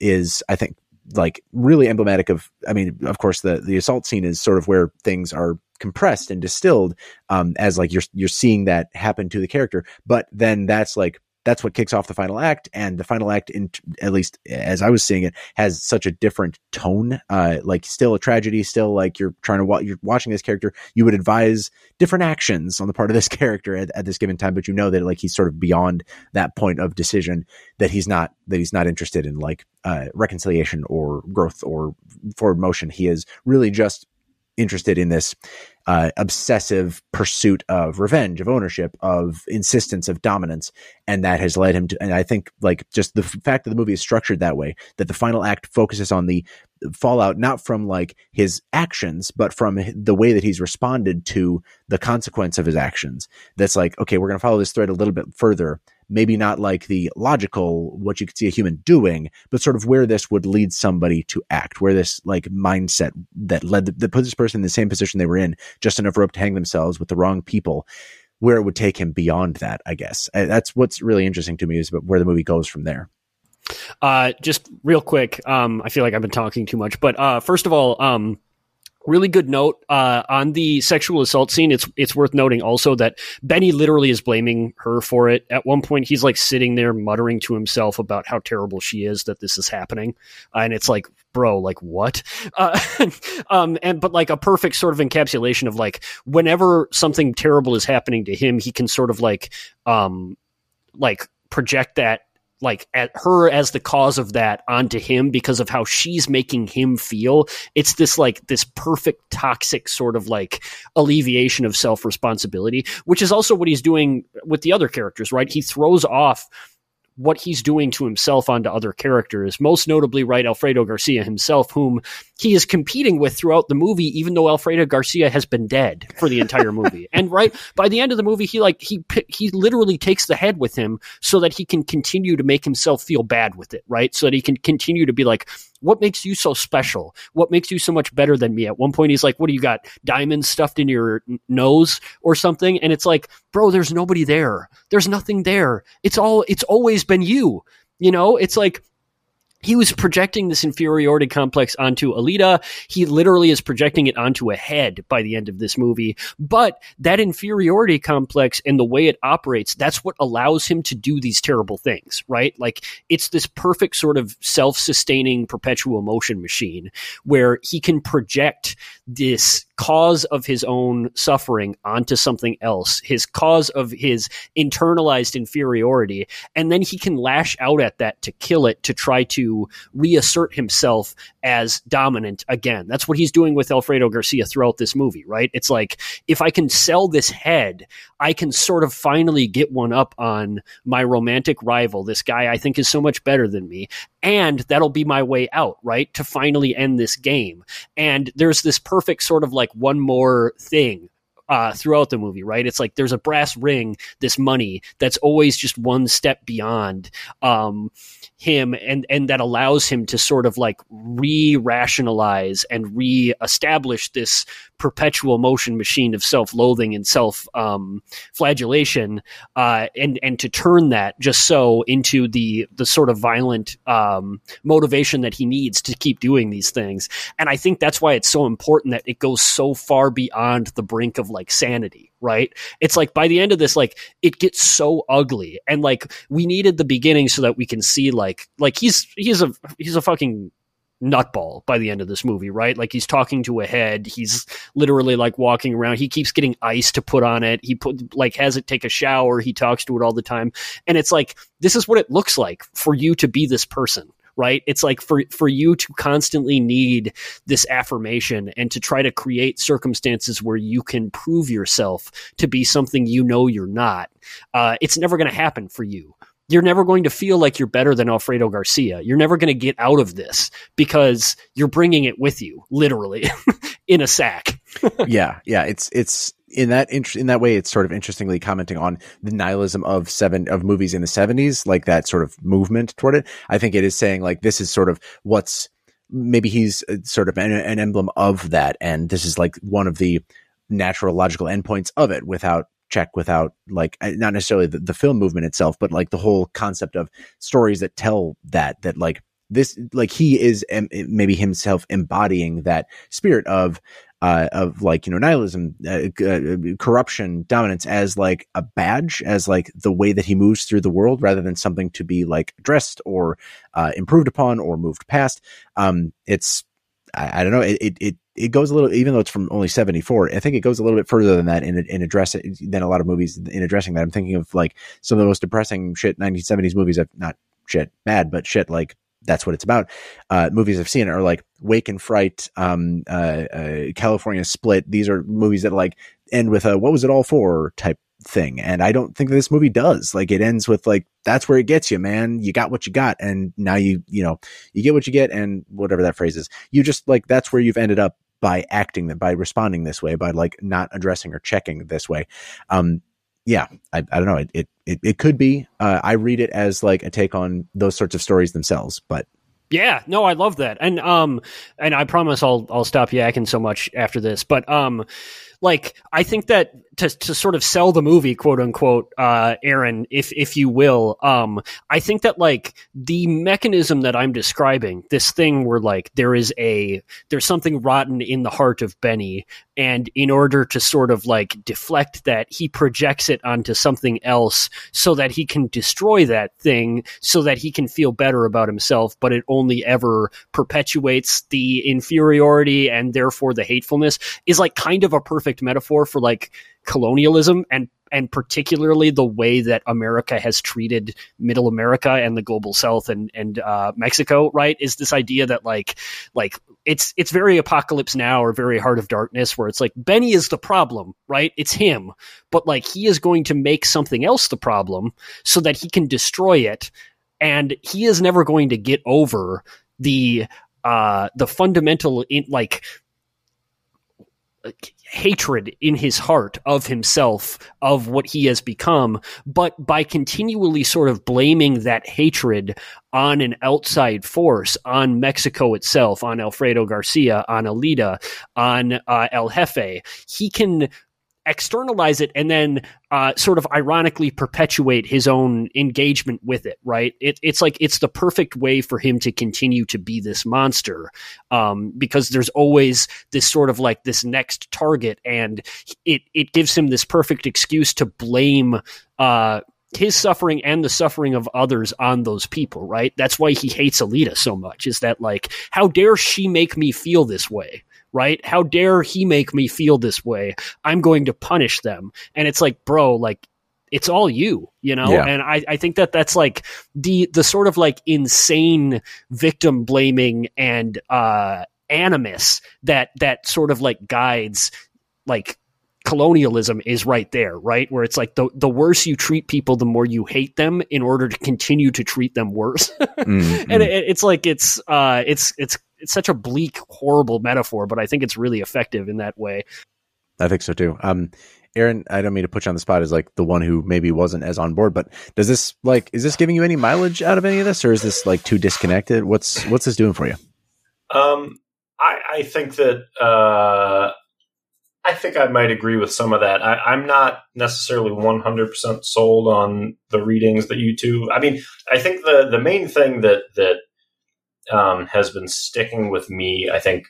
is I think like really emblematic of i mean of course the the assault scene is sort of where things are compressed and distilled um as like you're you're seeing that happen to the character. But then that's like that's what kicks off the final act and the final act in at least as i was seeing it has such a different tone uh like still a tragedy still like you're trying to watch you're watching this character you would advise different actions on the part of this character at, at this given time but you know that like he's sort of beyond that point of decision that he's not that he's not interested in like uh reconciliation or growth or forward motion. He is really just interested in this uh, obsessive pursuit of revenge, of ownership, of insistence, of dominance, and that has led him to. And I think, like, just the f- fact that the movie is structured that way, that the final act focuses on the fallout not from like his actions but from the way that he's responded to the consequence of his actions that's like okay we're going to follow this thread a little bit further maybe not like the logical what you could see a human doing but sort of where this would lead somebody to act where this like mindset that led the, that put this person in the same position they were in just enough rope to hang themselves with the wrong people where it would take him beyond that i guess. That's what's really interesting to me is where the movie goes from there. Uh, just real quick, um, I feel like I've been talking too much, but uh, first of all, um, really good note uh, on the sexual assault scene. It's it's worth noting also that Benny literally is blaming her for it. At one point, he's like sitting there muttering to himself about how terrible she is that this is happening, uh, and it's like, bro, like what? Uh, um, and but like a perfect sort of encapsulation of like whenever something terrible is happening to him, he can sort of like um like project that like at her as the cause of that onto him because of how she's making him feel. It's this like this perfect toxic sort of like alleviation of self responsibility, which is also what he's doing with the other characters, right? He throws off what he's doing to himself onto other characters, most notably, right, Alfredo Garcia himself, whom he is competing with throughout the movie, even though Alfredo Garcia has been dead for the entire movie. and right by the end of the movie, he like he he literally takes the head with him so that he can continue to make himself feel bad with it, right? So that he can continue to be like, what makes you so special? What makes you so much better than me? At one point, he's like, what do you got? Diamonds stuffed in your nose or something? And it's like, bro, there's nobody there. There's nothing there. It's all, it's always been you. You know, it's like he was projecting this inferiority complex onto Elita. He literally is projecting it onto a head by the end of this movie. But that inferiority complex and the way it operates, that's what allows him to do these terrible things, right? Like it's this perfect sort of self sustaining perpetual motion machine where he can project this cause of his own suffering onto something else, his cause of his internalized inferiority, and then he can lash out at that to kill it to try to reassert himself as dominant again. That's what he's doing with Alfredo Garcia throughout this movie, right? It's like if I can sell this head, I can sort of finally get one up on my romantic rival, this guy I think is so much better than me, and that'll be my way out, right? To finally end this game. And there's this perfect sort of like one more thing uh, throughout the movie, right? It's like there's a brass ring, this money that's always just one step beyond um, him, and and that allows him to sort of like re-rationalize and re-establish this perpetual motion machine of self-loathing and self-flagellation, um, uh, and and to turn that just so into the the sort of violent um, motivation that he needs to keep doing these things. And I think that's why it's so important that it goes so far beyond the brink of like sanity right? It's like by the end of this, like it gets so ugly, and like we needed the beginning so that we can see like like he's he's a he's a fucking nutball by the end of this movie, right? Like he's talking to a head. He's literally like walking around. He keeps getting ice to put on it. He put like has it take a shower. He talks to it all the time. And it's like this is what it looks like for you to be this person right? It's like for for you to constantly need this affirmation and to try to create circumstances where you can prove yourself to be something you know you're not. Uh, it's never going to happen for you. You're never going to feel like you're better than Alfredo Garcia. You're never going to get out of this because you're bringing it with you, literally, in a sack. yeah, yeah. It's it's in that int- in that way, it's sort of interestingly commenting on the nihilism of seven of movies in the seventies, like that sort of movement toward it. I think it is saying like this is sort of what's maybe he's uh, sort of an, an emblem of that, and this is like one of the natural logical endpoints of it without check without like uh, not necessarily the, the film movement itself but like the whole concept of stories that tell that that like this like he is um, maybe himself embodying that spirit of uh, of like you know nihilism, uh, uh, corruption, dominance as like a badge, as like the way that he moves through the world, rather than something to be like addressed or uh, improved upon or moved past. Um, it's I, I, don't know. It, it it goes a little, even though it's from only seventy four. I think it goes a little bit further than that in in addressing than a lot of movies in addressing that. I'm thinking of like some of the most depressing shit 1970s movies. I've not shit bad, but shit like that's what it's about. Uh, movies I've seen are like Wake in Fright, um, uh, uh, California Split. These are movies that like end with a "what was it all for" type thing. And I don't think this movie does. Like it ends with like, that's where it gets you, man. You got what you got. And now you, you know, you get what you get and whatever that phrase is. You just like, that's where you've ended up by acting that by responding this way, by like not addressing or checking this way. Um, yeah, I, I don't know. It, it, it, it could be, uh, I read it as like a take on those sorts of stories themselves, but yeah, no, I love that, and um, and I promise I'll I'll stop yakking so much after this, but um, like I think that to to sort of sell the movie, quote unquote, uh, Aaron, if if you will, um, I think that like the mechanism that I'm describing, this thing where like there is a there's something rotten in the heart of Bennie, and in order to sort of like deflect that, he projects it onto something else so that he can destroy that thing, so that he can feel better about himself, but it only ever perpetuates the inferiority and therefore the hatefulness is like kind of a perfect metaphor for like colonialism and and particularly the way that America has treated Middle America and the global South and and uh, Mexico, right? Is this idea that like like it's it's very apocalypse now or very heart of darkness where it's like Bennie is the problem, right? It's him, but like he is going to make something else the problem so that he can destroy it, and he is never going to get over the uh the fundamental in like hatred in his heart of himself, of what he has become, but by continually sort of blaming that hatred on an outside force, on Mexico itself, on Alfredo Garcia, on Elita, on uh, El Jefe, he can externalize it and then uh, sort of ironically perpetuate his own engagement with it right it, it's like it's the perfect way for him to continue to be this monster um, because there's always this sort of like this next target and it it gives him this perfect excuse to blame uh, his suffering and the suffering of others on those people, right? That's why he hates Elita so much. Is that like, how dare she make me feel this way? Right? How dare he make me feel this way? I'm going to punish them. And it's like, bro, like it's all you, you know? Yeah. And I, I think that that's like the, the sort of like insane victim blaming and, uh, animus that, that sort of like guides like colonialism is right there, right? Where it's like the the worse you treat people, the more you hate them in order to continue to treat them worse. mm-hmm. And it, it's like it's uh it's it's it's such a bleak, horrible metaphor, but I think it's really effective in that way. I think so too. Um, Aaron, I don't mean to put you on the spot as like the one who maybe wasn't as on board, but does this like is this giving you any mileage out of any of this, or is this like too disconnected? What's what's this doing for you? Um, I, I think that uh, I think I might agree with some of that. I, am not necessarily 100% sold on the readings that you two. I mean, I think the the main thing that that um, has been sticking with me, I think,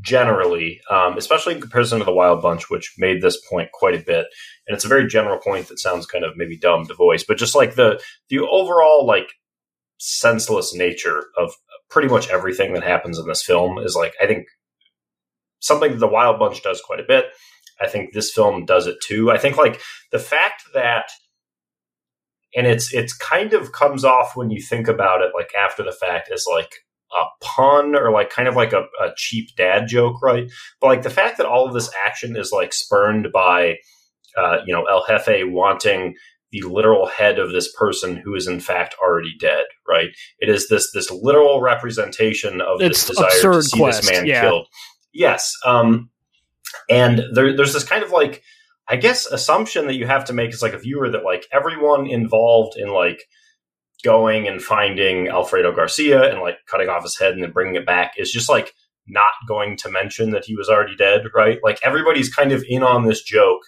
generally, um, especially in comparison to the Wild Bunch, which made this point quite a bit. And it's a very general point that sounds kind of maybe dumb to voice, but just like the the overall like senseless nature of pretty much everything that happens in this film is like I think something that the Wild Bunch does quite a bit. I think this film does it too. I think like the fact that and it's it's kind of comes off when you think about it like after the fact as like a pun or like kind of like a, a cheap dad joke right? But like the fact that all of this action is like spurned by uh, you know el jefe wanting the literal head of this person who is in fact already dead right? It is this this literal representation of it's this desire to see quest, this man yeah. killed. Yes um and there, there's this kind of like I guess assumption that you have to make as like a viewer that like everyone involved in like going and finding Alfredo Garcia and like cutting off his head and then bringing it back is just like not going to mention that he was already dead, right? Like everybody's kind of in on this joke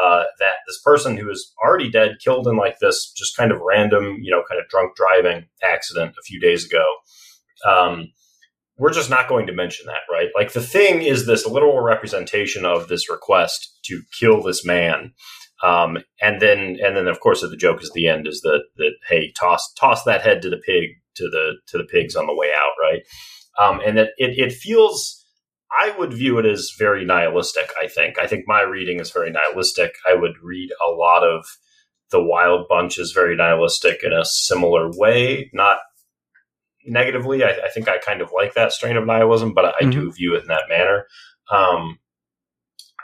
uh, that this person who is already dead, killed in like this just kind of random, you know, kind of drunk driving accident a few days ago. Um, we're just not going to mention that, right? Like the thing is this literal representation of this request to kill this man. Um, and then, and then, of course, the joke is the end is that that hey, toss toss that head to the pig to the to the pigs on the way out, right? Um, and that it, it feels. I would view it as very nihilistic. I think. I think my reading is very nihilistic. I would read a lot of the Wild Bunch is very nihilistic in a similar way, not negatively. I, I, think I kind of like that strain of nihilism, but I, mm-hmm. do view it in that manner. Um,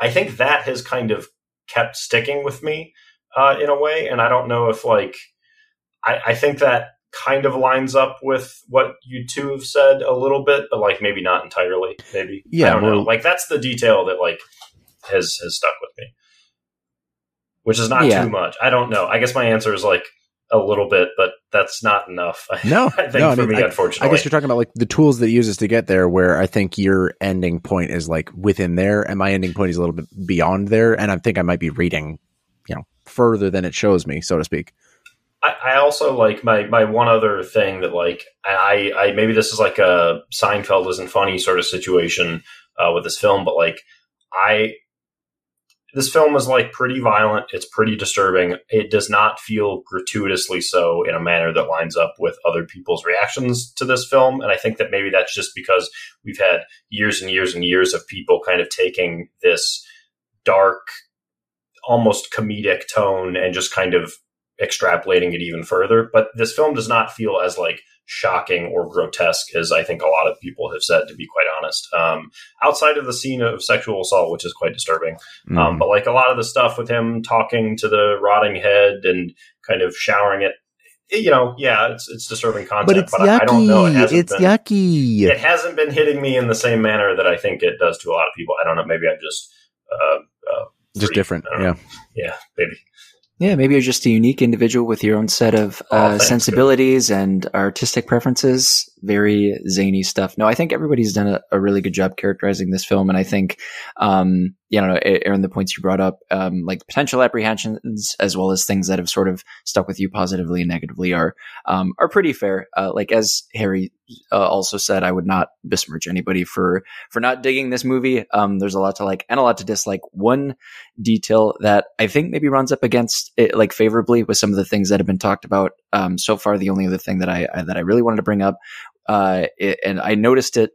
I think that has kind of kept sticking with me uh, in a way. And I don't know if like I, I think that kind of lines up with what you two have said a little bit, but like maybe not entirely. Maybe Yeah, I don't know. Like that's the detail that like has has stuck with me, which is not Yeah. too much. I don't know. I guess my answer is like a little bit, but that's not enough. No, I think no, I for mean, me, I- unfortunately. I guess you're talking about like the tools that it uses to get there, where I think your ending point is like within there, and my ending point is a little bit beyond there, and I think I might be reading, you know, further than it shows me, so to speak. I, I also like my my one other thing that like I I maybe this is like a Seinfeld isn't funny sort of situation uh, with this film, but like I this film is like pretty violent. It's pretty disturbing. It does not feel gratuitously so in a manner that lines up with other people's reactions to this film. And I think that maybe that's just because we've had years and years and years of people kind of taking this dark, almost comedic tone and just kind of extrapolating it even further. But this film does not feel as like shocking or grotesque as I think a lot of people have said, to be quite honest. Um, outside of the scene of sexual assault, which is quite disturbing. Mm. Um, but like a lot of the stuff with him talking to the rotting head and kind of showering it, you know, yeah, it's it's disturbing content. but it's I, I don't know. It yucky. It's been, yucky. It hasn't been hitting me in the same manner that I think it does to a lot of people. I don't know. Maybe I'm just, uh, uh, Just different. Yeah. yeah, maybe. Yeah, maybe you're just a unique individual with your own set of Oh, uh, thanks, sensibilities and artistic preferences. Very zany stuff. No, I think everybody's done a, a really good job characterizing this film, and I think, um, you know, Aaron, the points you brought up, um, like potential apprehensions as well as things that have sort of stuck with you positively and negatively, are um, are pretty fair. Uh, like as Harry uh, also said, I would not besmirch anybody for for not digging this movie. Um, there's a lot to like and a lot to dislike. One detail that I think maybe runs up against it, like favorably with some of the things that have been talked about um, so far. The only other thing that I, I that I really wanted to bring up, uh, it, and I noticed it,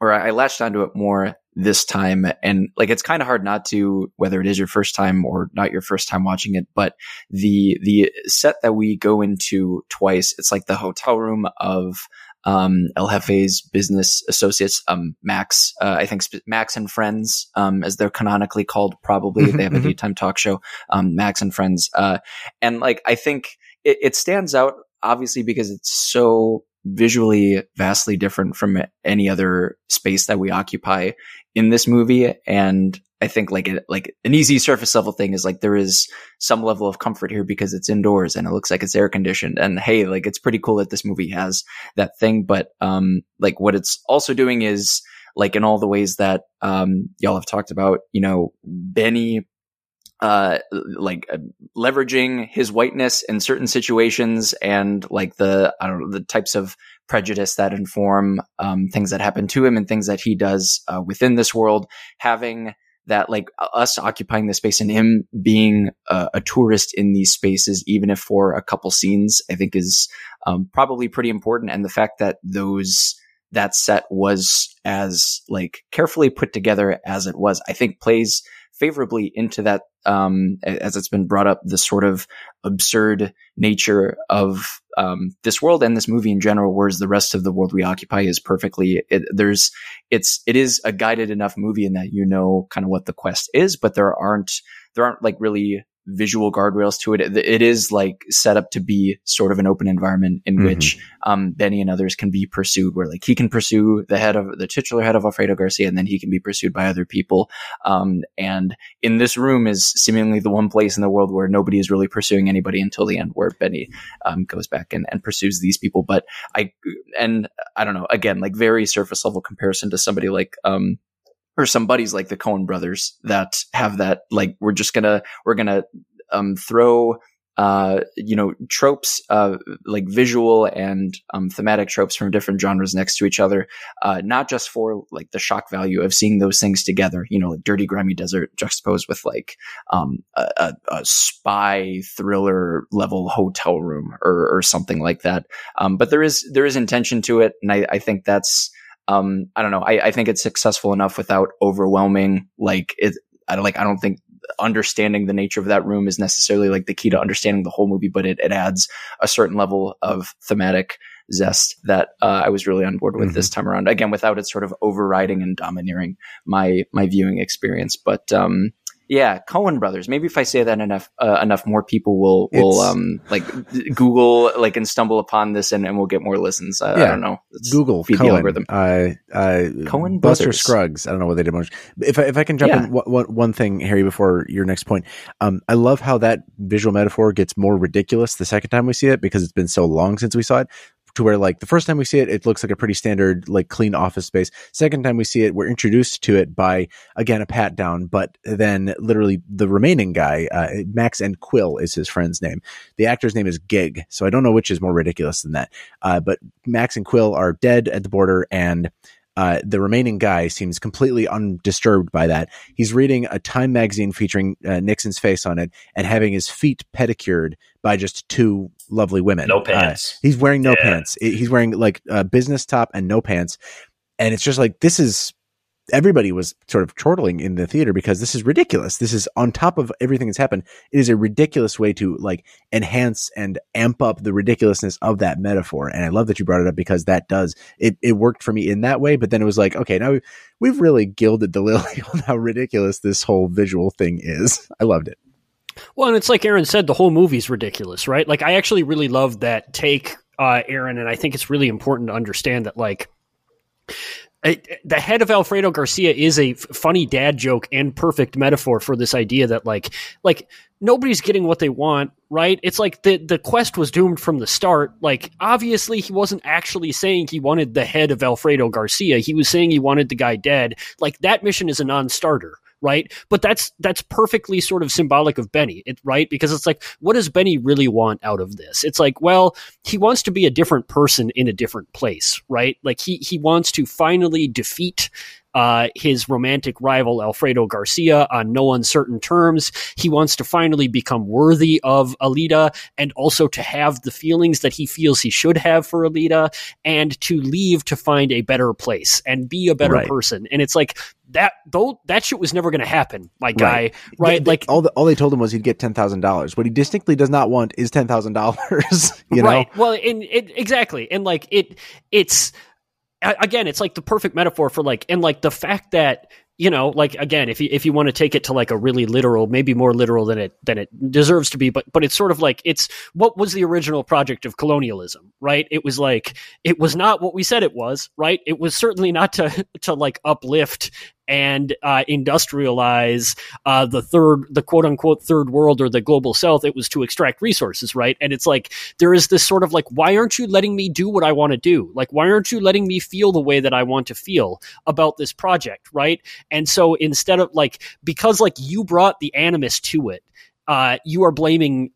or I latched onto it more this time, and like it's kind of hard not to, whether it is your first time or not your first time watching it, but the the set that we go into twice, it's like the hotel room of um, El Jefe's business associates, um, Max, uh, I think sp- Max and Friends, um, as they're canonically called, probably. Mhm, they have a mhm. daytime talk show, um, Max and Friends. Uh, and like, I think it, it stands out, obviously, because it's so visually vastly different from any other space that we occupy in this movie. And I think like it, like an easy surface level thing is like there is some level of comfort here because it's indoors and it looks like it's air conditioned. And hey, like it's pretty cool that this movie has that thing. But um, like what it's also doing is like in all the ways that um y'all have talked about, you know, Bennie uh like uh, leveraging his whiteness in certain situations and like the I don't know the types of prejudice that inform um things that happen to him and things that he does uh, within this world. Having that like us occupying the space and him being a, a tourist in these spaces even if for a couple scenes I think is um, probably pretty important. And the fact that those that set was as like carefully put together as it was I think plays favorably into that um, as it's been brought up, the sort of absurd nature of um, this world and this movie in general, whereas the rest of the world we occupy is perfectly. It, there's it's it is a guided enough movie in that you know kind of what the quest is, but there aren't there aren't like really visual guardrails to it. It, it is like set up to be sort of an open environment in Mhm. which um, Bennie and others can be pursued, where like he can pursue the head of the titular head of Alfredo Garcia, and then he can be pursued by other people. Um, and in this room is seemingly the one place in the world where nobody is really pursuing anybody until the end, where Bennie um, goes back and, and pursues these people. But I and I don't know, again, like very surface level comparison to somebody like um or some buddies like the Coen brothers that have that like we're just gonna we're gonna um throw uh you know tropes uh like visual and um thematic tropes from different genres next to each other uh not just for like the shock value of seeing those things together you know like dirty grimy desert juxtaposed with like um a, a, spy thriller level hotel room or or something like that. Um but there is there is intention to it and I, I think that's um i don't know I, I think it's successful enough without overwhelming like it i don't like i don't think understanding the nature of that room is necessarily like the key to understanding the whole movie but it, it adds a certain level of thematic zest that uh, i was really on board with Mhm. this time around again without it sort of overriding and domineering my my viewing experience but um Yeah, Coen Brothers. Maybe if I say that enough, uh, enough more people will will It's- um like Google like and stumble upon this, and, and we'll get more listens. I, I don't know. It's- Google feed the Coen, algorithm. uh, uh, Coen Buster Brothers. Scruggs. I don't know what they did. Much. If I, if I can jump Yeah. in, one, one, one thing, Harry, before your next point, um, I love how that visual metaphor gets more ridiculous the second time we see it because it's been so long since we saw it. To where like the first time we see it, it looks like a pretty standard, like clean office space. Second time we see it, we're introduced to it by again a pat down, but then literally the remaining guy, uh, Max and Quill is his friend's name. The actor's name is Gig, so I don't know which is more ridiculous than that. Uh, but Max and Quill are dead at the border, and uh, the remaining guy seems completely undisturbed by that. He's reading a Time magazine featuring uh, Nixon's face on it and having his feet pedicured by just two lovely women. No Uh, pants. he's wearing no Yeah. pants. He's wearing like a business top and no pants. And it's just like, this is. Everybody was sort of chortling in the theater because this is ridiculous. This is on top of everything that's happened. It is a ridiculous way to like enhance and amp up the ridiculousness of that metaphor. And I love that you brought it up because that does it. It worked for me in that way, but then it was like, okay, now we've, we've really gilded the lily on how ridiculous this whole visual thing is. I loved it. Well, and it's like Aaron said, the whole movie's ridiculous, right? Like, I actually really love that take, uh, Aaron, and I think it's really important to understand that, like, the head of Alfredo Garcia is a funny dad joke and perfect metaphor for this idea that, like, like nobody's getting what they want, right? It's like the the quest was doomed from the start. Like, obviously, he wasn't actually saying he wanted the head of Alfredo Garcia. He was saying he wanted the guy dead. Like, that mission is a non-starter right? But that's that's perfectly sort of symbolic of Bennie, it, right? Because it's like, what does Bennie really want out of this? It's like, well, he wants to be a different person in a different place, right? Like he he wants to finally defeat uh, his romantic rival Alfredo Garcia on no uncertain terms. He wants to finally become worthy of Elita and also to have the feelings that he feels he should have for Elita and to leave to find a better place and be a better Right. person. And it's like that though that shit was never going to happen, my guy. Right? They- like all the, all they told him was he'd get ten thousand dollars. What he distinctly does not want is ten thousand dollars. You know, right. Well, and it exactly, and like it, it's again, it's like the perfect metaphor for like, and like the fact that you know, like again, if you if you want to take it to like a really literal, maybe more literal than it than it deserves to be, but but it's sort of like it's what was the original project of colonialism, right? It was like it was not what we said it was, right? It was certainly not to to like uplift and uh, industrialize uh, the third, the quote unquote third world or the global south. It was to extract resources, right? And it's like there is this sort of like, why aren't you letting me do what I want to do? Like, why aren't you letting me feel the way that I want to feel about this project, right? And so instead of like, because like you brought the animus to it, uh, you are blaming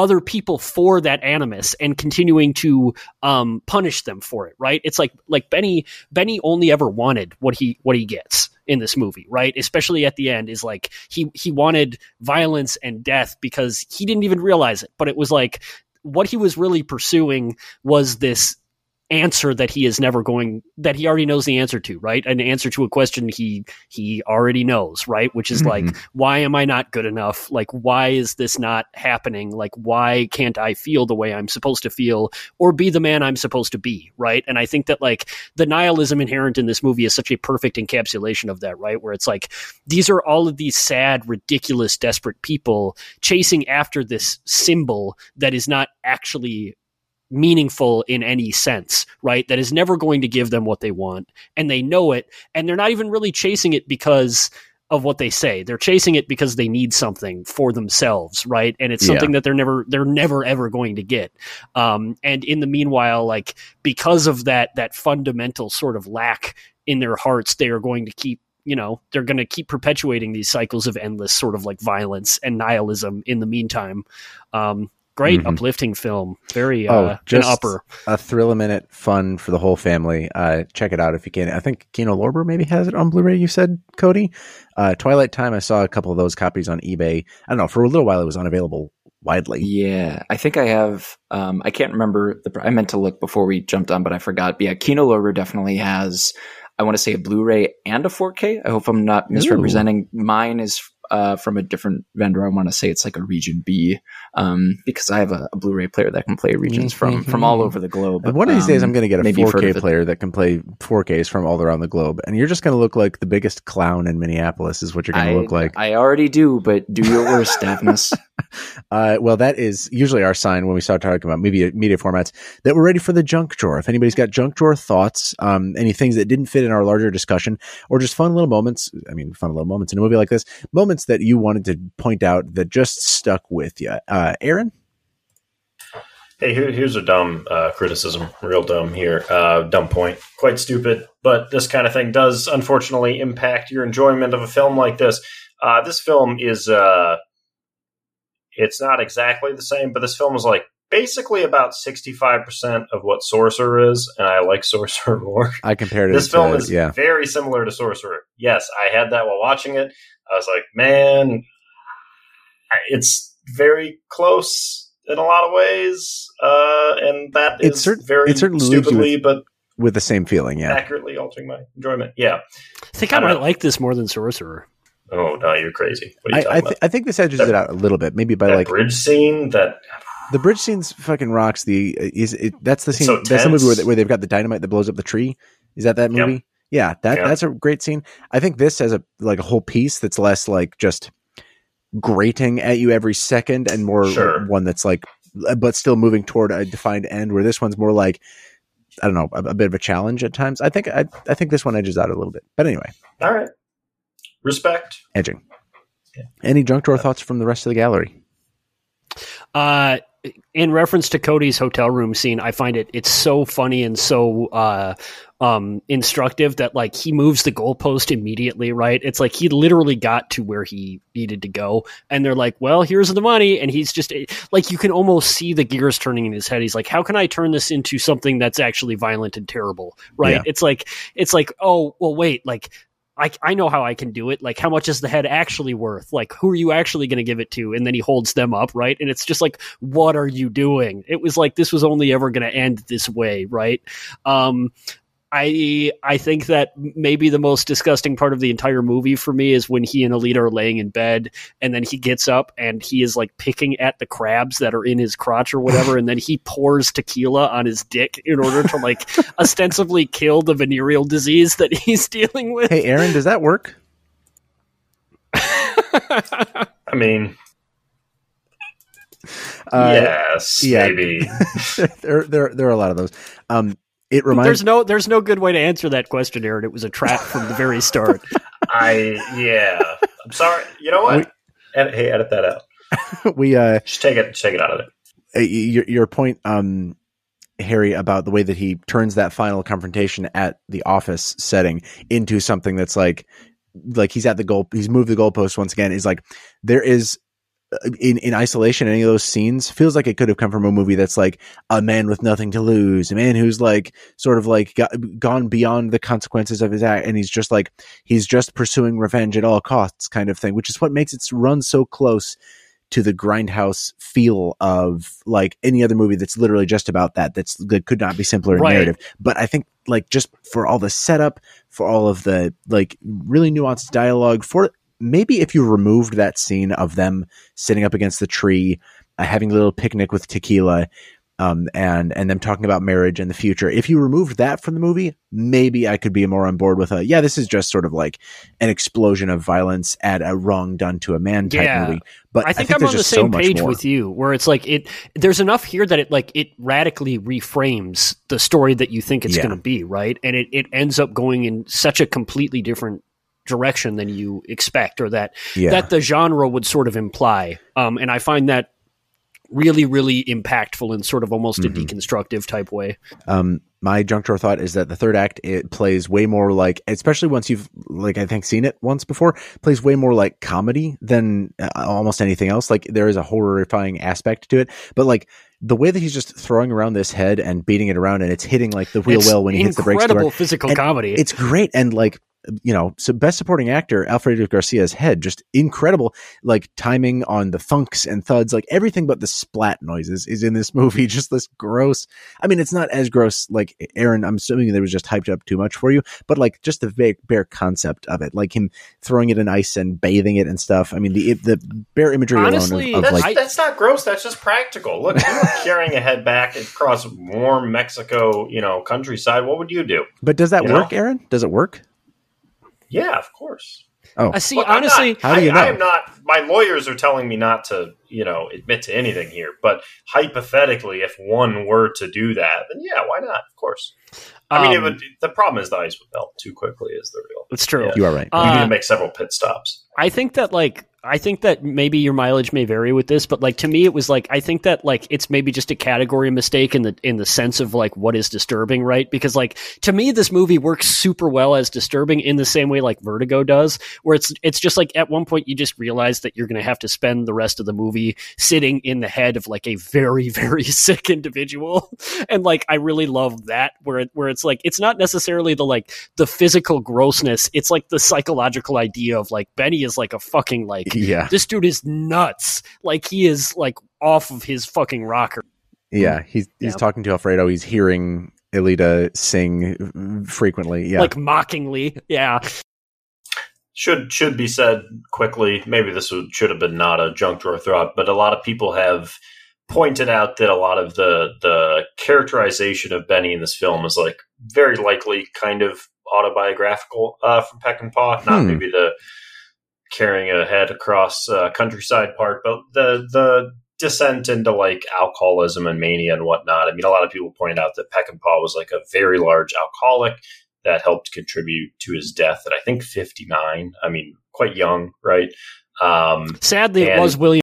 other people for that animus and continuing to um, punish them for it right? It's like like bennie bennie only ever wanted what he what he gets in this movie right? Especially at the end is like he he wanted violence and death because he didn't even realize it but it was like what he was really pursuing was this answer that he is never going that he already knows the answer to right? An answer to a question he he already knows right? Which is like mm-hmm. why am i not good enough? Like why is this not happening? Like why can't i feel the way i'm supposed to feel or be the man i'm supposed to be right? And i think that like the nihilism inherent in this movie is such a perfect encapsulation of that right? Where it's like these are all of these sad ridiculous desperate people chasing after this symbol that is not actually meaningful in any sense, right? That is never going to give them what they want. And they know it. And they're not even really chasing it because of what they say. They're chasing it because they need something for themselves, right? And it's Yeah. something that they're never they're never ever going to get. Um and in the meanwhile, like because of that that fundamental sort of lack in their hearts, they are going to keep you know they're going to keep perpetuating these cycles of endless sort of like violence and nihilism in the meantime um great Mhm. uplifting film very uh Oh, an just upper a thrill a minute fun for the whole family. Uh, check it out if you can. I think Kino Lorber maybe has it on Blu-ray. You said Cody. Uh, Twilight Time. I saw a couple of those copies on eBay. I don't know. For a little while, it was unavailable widely. Yeah, I think I have. Um, I can't remember the. I meant to look before we jumped on, but I forgot. But yeah, Kino Lorber definitely has. I want to say a Blu-ray and a 4K. I hope I'm not misrepresenting. Mine is uh, from a different vendor. I want to say it's like a region B um, because I have a, a, Blu-ray player that can play regions from from all over the globe. And one of these days, I'm going to get a 4K player that can play 4Ks from all around the globe, and you're just going to look like the biggest clown in Minneapolis. Is what you're going to look like. I already do, but do your worst, Daphnis. uh, well, that is usually our sign when we start talking about media media formats that we're ready for the junk drawer. If anybody's got junk drawer thoughts, um, any things that didn't fit in our larger discussion, or just fun little moments. I mean, fun little moments in a movie like this, moments that you wanted to point out that just stuck with you. Uh, Aaron? Hey, here, here's a dumb uh, criticism, real dumb here, uh, dumb point, quite stupid. But this kind of thing does unfortunately impact your enjoyment of a film like this. Uh, this film is, uh, it's not exactly the same, but this film is like basically about 65% of what Sorcerer is, and I like Sorcerer more. I compared it This film to, is yeah. very similar to Sorcerer. Yes, I had that while watching it. I was like, man, it's very close in a lot of ways, uh, and that is It cer- very it certainly leaves you stupidly but With the same feeling, yeah. accurately altering my enjoyment. Yeah. I think I, I might know. like this more than Sorcerer. Oh no, you're crazy. What are I, talking I, about? th- I think this edges That- it out a little bit, maybe by like bridge scene that the bridge scene's fucking rocks. The uh, is it, that's the scene. so that's the movie where, they- where they've got the dynamite that blows up the tree. Is that that Yep. movie? Yeah, that Yep. that's a great scene. I think this has a like a whole piece that's less like just grating at you every second and more Sure. one that's like, uh, but still moving toward a defined end. Where this one's more like. I don't know, a, a bit of a challenge at times. I think I, I think this one edges out a little bit. But anyway, all right. Respect. edging. Yeah. Any junk drawer thoughts from the rest of the gallery? Uh, in reference to Cody's hotel room scene, I find it it's so funny and so uh, um, instructive that like he moves the goalpost immediately. Right? It's like he literally got to where he needed to go, and they're like, "Well, here's the money," and he's just like you can almost see the gears turning in his head. He's like, "How can I turn this into something that's actually violent and terrible?" Right? Yeah. It's like it's like, oh, well, wait, like I, I know how I can do it. Like, how much is the head actually worth? Like, who are you actually going to give it to? And then he holds them up, right? And it's just like, what are you doing? It was like this was only ever going to end this way, right? Um, I I think that maybe the most disgusting part of the entire movie for me is when he and Elita are laying in bed, and then he gets up and he is like picking at the crabs that are in his crotch or whatever, and then he pours tequila on his dick in order to like ostensibly kill the venereal disease that he's dealing with. Hey, Aaron, does that work? I mean, Uh, yes, yeah. maybe. there, there, there are a lot of those. Um, it reminds There's no there's no good way to answer that question, Aaron. It was a trap from the very start. I yeah. I'm sorry. You know what? Edit, hey, edit that out. we uh, Just take it. Just take it out of it. your your point, um, Harry, about the way that he turns that final confrontation at the office setting into something that's like, like he's at the goal, he's moved the goalpost once again. Is like there is. In in isolation, any of those scenes feels like it could have come from a movie that's like a man with nothing to lose, a man who's like sort of like got, gone beyond the consequences of his act, and he's just like he's just pursuing revenge at all costs, kind of thing, which is what makes it run so close to the grindhouse feel of like any other movie that's literally just about that. That's that could not be simpler in Right. narrative. But I think like just for all the setup, for all of the like really nuanced dialogue, for maybe if you removed that scene of them sitting up against the tree, uh, having a little picnic with tequila. Um, and and them talking about marriage and the future. If you removed that from the movie, maybe I could be more on board with a yeah. This is just sort of like an explosion of violence at a wrong done to a man type Yeah. movie. But I think I I'm on the just so same page with you, where it's like it. There's enough here that it like it radically reframes the story that you think it's Yeah. going to be, right? And it it ends up going in such a completely different direction than you expect, or that Yeah. that the genre would sort of imply. Um, and I find that really, really impactful in sort of almost Mhm. a deconstructive type way. um, my junk drawer thought is that the third act it plays way more like, especially once you've like I think seen it once before, plays way more like comedy than uh, almost anything else. Like there is a horrifying aspect to it, but like the way that he's just throwing around this head and beating it around and it's hitting like the wheel It's well when he hits the brakes. incredible physical And comedy. It's great and like you know, so best supporting actor, Alfredo Garcia's head, just incredible, like timing on the thunks and thuds, like everything but the splat noises is in this movie. Just this gross. I mean, it's not as gross, like Aaron, I'm assuming that was just hyped up too much for you, but like just the bare, bare concept of it, like him throwing it in ice and bathing it and stuff. I mean, the the bare imagery Honestly, alone of, of That's, like, that's not gross. That's just practical. Look, you were carrying a head back across warm Mexico, you know, countryside. What would you do? but does that you work, know? Aaron? Does it work? Yeah, of course. Oh, I see. Look, honestly, not- How do you I, know? I am not. My lawyers are telling me not to, you know, admit to anything here. But hypothetically, if one were to do that, then yeah, why not? Of course. I mean, it um, would. The problem is the ice would melt too quickly. Is the real. It's true. Yeah. you are right. You need Uh, to make several pit stops. I think that like I think that maybe your mileage may vary with this, but like to me it was like I think that like it's maybe just a category mistake in the in the sense of like what is disturbing, right? Because like to me this movie works super well as disturbing in the same way like Vertigo does, where it's it's just like at one point you just realize that you're going to have to spend the rest of the movie sitting in the head of like a very very sick individual. and like I really love that where it, where it's like it's not necessarily the like the physical grossness, it's like the psychological idea of like Bennie is like a fucking like yeah, this dude is nuts. Like he is like off of his fucking rocker. yeah. He's he's Yeah. talking to Alfredo. He's hearing Elita sing frequently. Yeah, Like mockingly. Yeah. should should be said quickly. Maybe this would, should have been not a junk drawer thought, but a lot of people have pointed out that a lot of the the characterization of Bennie in this film is like very likely kind of autobiographical uh, from Peckinpah. Not Hmm. maybe the carrying a head across uh, countryside part, but the the descent into like alcoholism and mania and whatnot. I mean, a lot of people pointed out that Peckinpah was like a very large alcoholic that helped contribute to his death at I think 59. I mean, quite young, right? Um, Sadly, it was William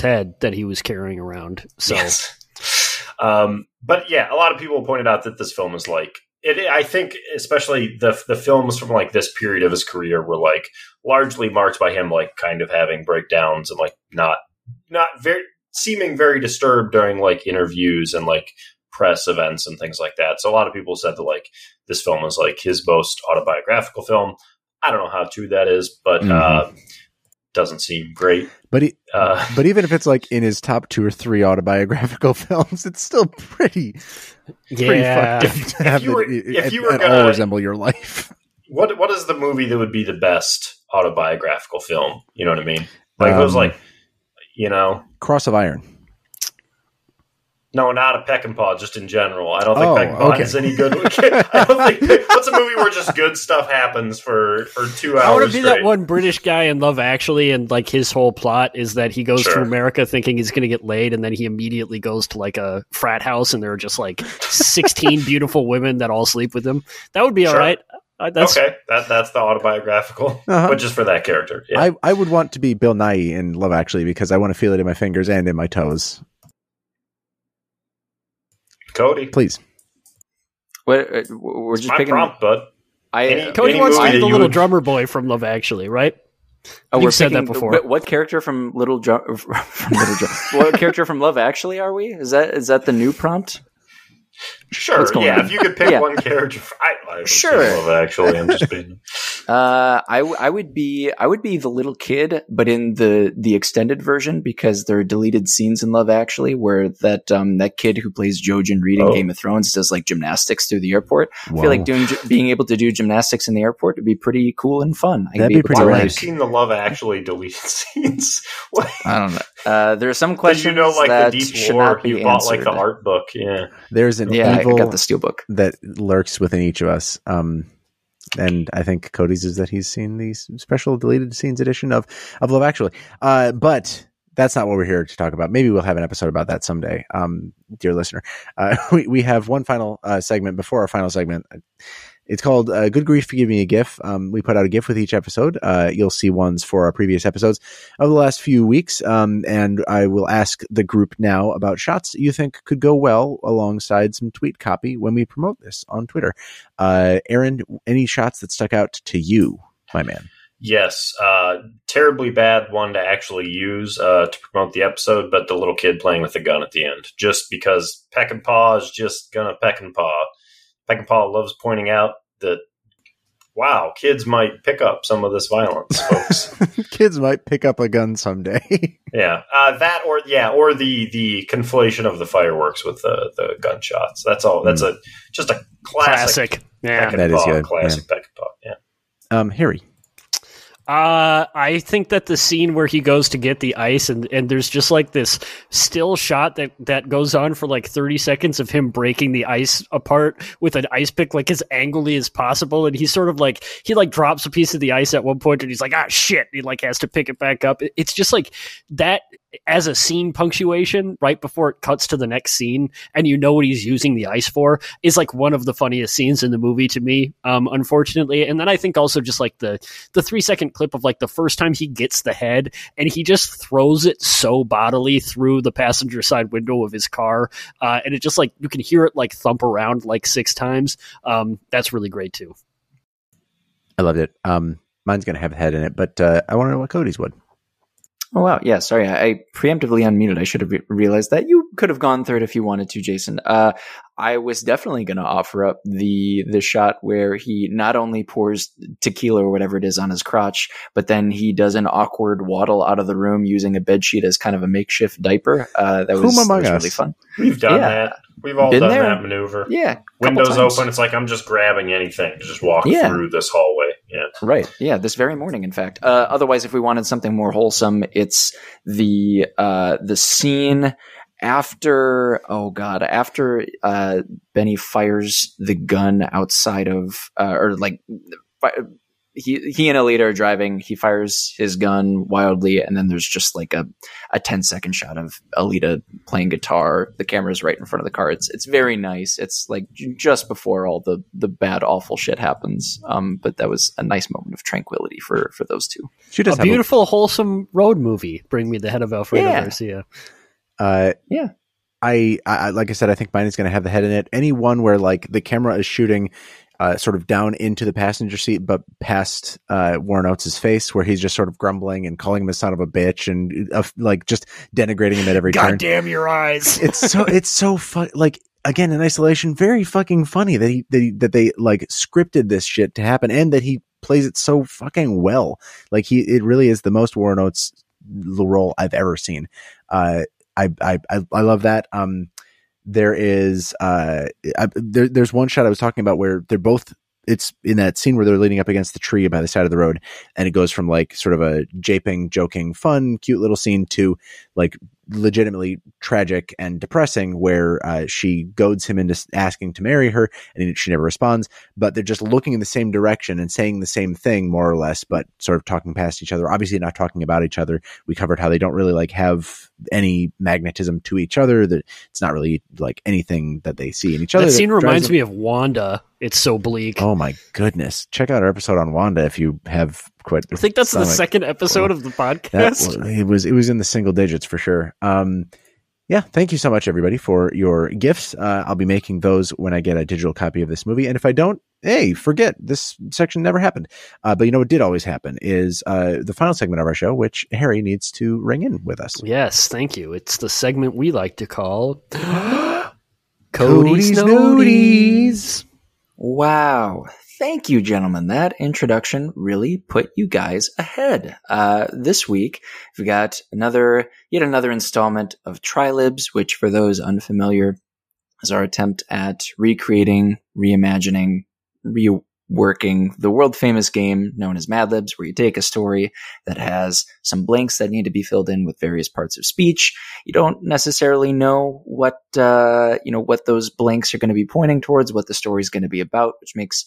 head that he was carrying around. So Yes. Um, but yeah, a lot of people pointed out that this film is like it. I think, especially the the films from like this period of his career were like largely marked by him like kind of having breakdowns and like not not very seeming very disturbed during like interviews and like press events and things like that. So a lot of people said that like this film is like his most autobiographical film. I don't know how true that is, but uh, doesn't seem great. but he, Uh, but even if it's like in his top two or three autobiographical films, it's still pretty pretty yeah. fucked up to have you were- it, if you were at gonna- all resemble your life. what what is the movie that would be the best autobiographical film? You know what I mean? Like if it was Um, like, you know, Cross of Iron. No, not a Peckinpah, just in general. I don't think Oh, Peck okay. is any good. I don't think what's a movie where just good stuff happens for for two hours. I want to be straight? that one British guy in Love Actually, and like his whole plot is that he goes Sure. to America thinking he's going to get laid, and then he immediately goes to like a frat house, and there are just like sixteen beautiful women that all sleep with him. That would be all Sure. right. Uh, that's okay, that that's the autobiographical, Uh-huh. but just for that character. Yeah. I, I would want to be Bill Nighy in Love Actually because I want to feel it in my fingers and in my toes. Cody, Please. What, uh, we're it's just my picking. prompt, bud. I Any- Cody Any wants to be the little would- drummer boy from Love Actually, right? Oh, You've we're said that before. What, what character from Little Drum? From Little Drum? what character from Love Actually are we? Is that is that the new prompt? Sure, yeah. on? If you could pick Yeah. one character, I, I Sure. Love Actually, I'm just being. Uh, I, w- I would be I would be the little kid, but in the the extended version because there are deleted scenes in Love Actually where that um that kid who plays Jojen Reed in Oh. Game of Thrones does like gymnastics through the airport. I feel like doing being able to do gymnastics in the airport would be pretty cool and fun. I could That'd be able pretty to, Why rad. have you seen the Love Actually deleted scenes? What? I don't know. Uh, there are some Did questions you know like that the deep should lore? You bought like the art book, yeah. There's an Yeah, I evil got the steelbook. that lurks within each of us. Um, and I think Cody's is that he's seen the special deleted scenes edition of, of Love Actually. Uh, but that's not what we're here to talk about. Maybe we'll have an episode about that someday, um, dear listener. Uh, we, we have one final uh, segment before our final segment. It's called uh, Good Grief for Giving a GIF. Um, we put out a GIF with each episode. Uh, you'll see ones for our previous episodes of the last few weeks. Um, and I will ask the group now about shots you think could go well alongside some tweet copy when we promote this on Twitter. Uh, Aaron, any shots that stuck out to you, my man? Yes, uh, terribly bad one to actually use uh, to promote the episode, but the little kid playing with the gun at the end, just because Peckinpah is just gonna Peckinpah. Peck and Paw loves pointing out that wow, kids might pick up some of this violence, folks. Kids might pick up a gun someday. yeah, uh, that or yeah, or the the conflation of the fireworks with the the gunshots. That's all. That's a just a classic, Classic. Yeah. That is good, Classic Peckinpah. Yeah. um, Harry. Uh, I think that the scene where he goes to get the ice and, and there's just like this still shot that, that goes on for like 30 seconds of him breaking the ice apart with an ice pick like as angrily as possible. And he's sort of like, he like drops a piece of the ice at one point and he's like, ah, shit. He like has to pick it back up. It's just like that as a scene punctuation right before it cuts to the next scene and you know what he's using the ice for is like one of the funniest scenes in the movie to me um unfortunately and then i think also just like the the three second clip of like the first time he gets the head and he just throws it so bodily through the passenger side window of his car uh and it just like you can hear it like thump around like six times um that's really great too I loved it. Um, mine's gonna have a head in it, but uh, I want to know what Cody's would. Oh wow, yeah. Sorry, I, preemptively unmuted. I should have re- realized that. You could have gone third if you wanted to, Jason. Uh, I was definitely going to offer up the the shot where he not only pours tequila or whatever it is on his crotch, but then he does an awkward waddle out of the room using a bed sheet as kind of a makeshift diaper. Uh, that Whom was, that among was us? really fun. We've done Yeah. that. We've all Been done there. that maneuver. Yeah, Windows times. open. It's like I'm just grabbing anything to just walk Yeah. through this hallway. Yeah. Right. Yeah. This very morning, in fact. Uh, otherwise, if we wanted something more wholesome, it's the uh, the scene after. Oh God! After uh, Bennie fires the gun outside of, uh, or like, he he and Elita are driving. He fires his gun wildly, and then there's just like a a 10 second shot of Elita playing guitar. The camera's right in front of the car. It's it's very nice. It's like just before all the the bad awful shit happens. Um, but that was a nice moment of tranquility for for those two. She does a have beautiful wholesome road movie bring me the head of alfredo Yeah. garcia A, uh, Yeah. I, I like I said, I think mine is going to have the head in it. Any one where like the camera is shooting uh, sort of down into the passenger seat, but past uh, Warren Oates' face, where he's just sort of grumbling and calling him a son of a bitch and uh, like just denigrating him at every turn. god damn your eyes It's so it's so fun. Like again, in isolation, very fucking funny that he that, he, that they like scripted this shit to happen and that he plays it so fucking well. Like he, it really is the most Warren Oates role I've ever seen. Uh, I, I, I, love that. Um, there is, uh, I, there, there's one shot I was talking about where they're both, it's in that scene where they're leaning up against the tree by the side of the road and it goes from like sort of a japing, joking, fun, cute little scene to like legitimately tragic and depressing where uh, she goads him into asking to marry her and she never responds but they're just looking in the same direction and saying the same thing more or less but sort of talking past each other. Obviously not talking about each other. We covered how they don't really like have any magnetism to each other that it's not really like anything that they see in each other that scene drives reminds me of wanda. It's so bleak. Oh my goodness. Check out our episode on wanda if you have quit I think that's the second episode of the podcast. was, it was it was in the single digits for sure. Um, yeah, thank you so much, everybody, for your gifts. Uh, I'll be making those when I get a digital copy of this movie, and if I don't, hey, forget this section never happened. Uh, but you know what did always happen is uh, the final segment of our show, which Harry needs to ring in with us. Yes, thank you. It's the segment we like to call Cody's Cody's Noties. Wow. Thank you, gentlemen. That introduction really put you guys ahead. Uh, this week, we've got another, yet another installment of Trilibs, which for those unfamiliar is our attempt at recreating, reimagining, reworking the world famous game known as Mad Libs, where you take a story that has some blanks that need to be filled in with various parts of speech. You don't necessarily know what, uh, you know, what those blanks are going to be pointing towards, what the story is going to be about, which makes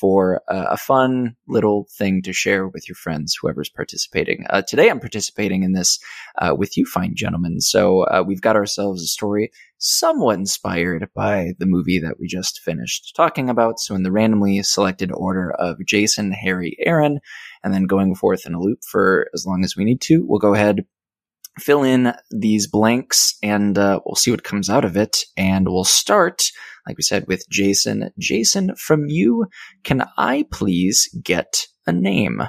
for uh, a fun little thing to share with your friends, whoever's participating. Uh, today, I'm participating in this uh, with you, fine gentlemen. So uh, we've got ourselves a story somewhat inspired by the movie that we just finished talking about. So in the randomly selected order of Jason, Harry, Aaron, and then going forth in a loop for as long as we need to, we'll go ahead. Fill in these blanks and uh, we'll see what comes out of it. And we'll start like we said, with Jason. Jason, from you, can I please get a name?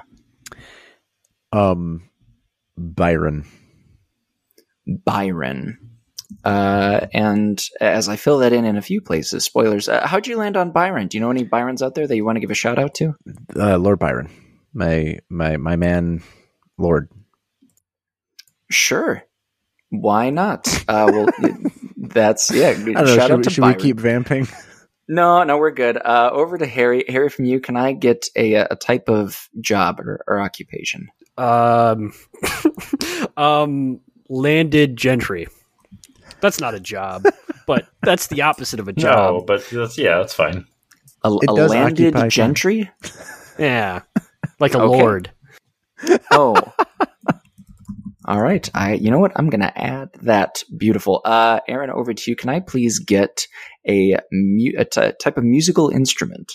Um, Byron. Byron. Uh, and as I fill that in in a few places, spoilers. Uh, how'd you land on Byron? Do you know any Byrons out there that you want to give a shout out to? Uh, Lord Byron, my my my man, Lord. Sure. Why not? Uh, well, that's yeah. I don't know. Should, out we, to should we keep vamping? No, no, we're good. Uh, over to Harry. Harry, from you, can I get a, a type of job or, or occupation? Um, um, landed gentry. That's not a job, but that's the opposite of a job. No, but that's, yeah, that's fine. A, a landed occupy time. gentry? Yeah, like a Okay. lord. Oh. All right. I you know what? I'm gonna add that. Beautiful. Uh Aaron, over to you. Can I please get a, mu- a t- type of musical instrument?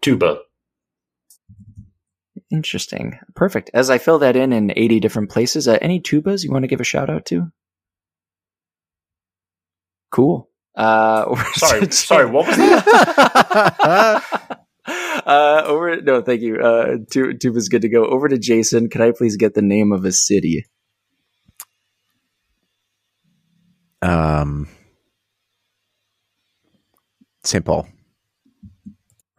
Tuba. Interesting. Perfect. As I fill that in in 80 different places, uh, any tubas you want to give a shout out to? Cool. Uh, Sorry, sorry, what was that? uh, over. No, thank you. Uh, tu- tuba's good to go. Over to Jason. Can I please get the name of a city? um, St. Paul.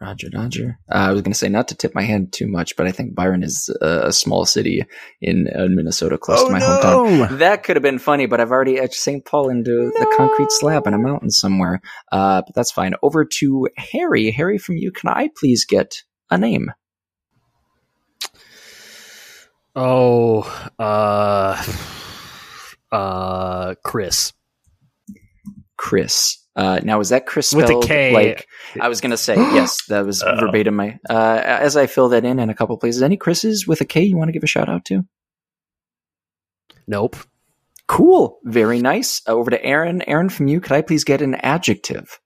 Roger, Roger. Uh, I was going to say not to tip my hand too much, but I think Byron is uh, a small city in uh, Minnesota, close to my hometown. That could have been funny, but I've already etched St. Paul into the concrete slab in a mountain somewhere. Uh, but that's fine. Over to Harry. Harry, from you, can I please get a name? Oh, uh, uh, Chris. Chris. Uh, now, is that Chris With a spelled like I was going to say? yes, that was Uh-oh. verbatim. My uh, as I fill that in in a couple places. Any Chris's with a K you want to give a shout out to? Nope. Cool. Very nice. Uh, over to Aaron. Aaron, from you, could I please get an adjective?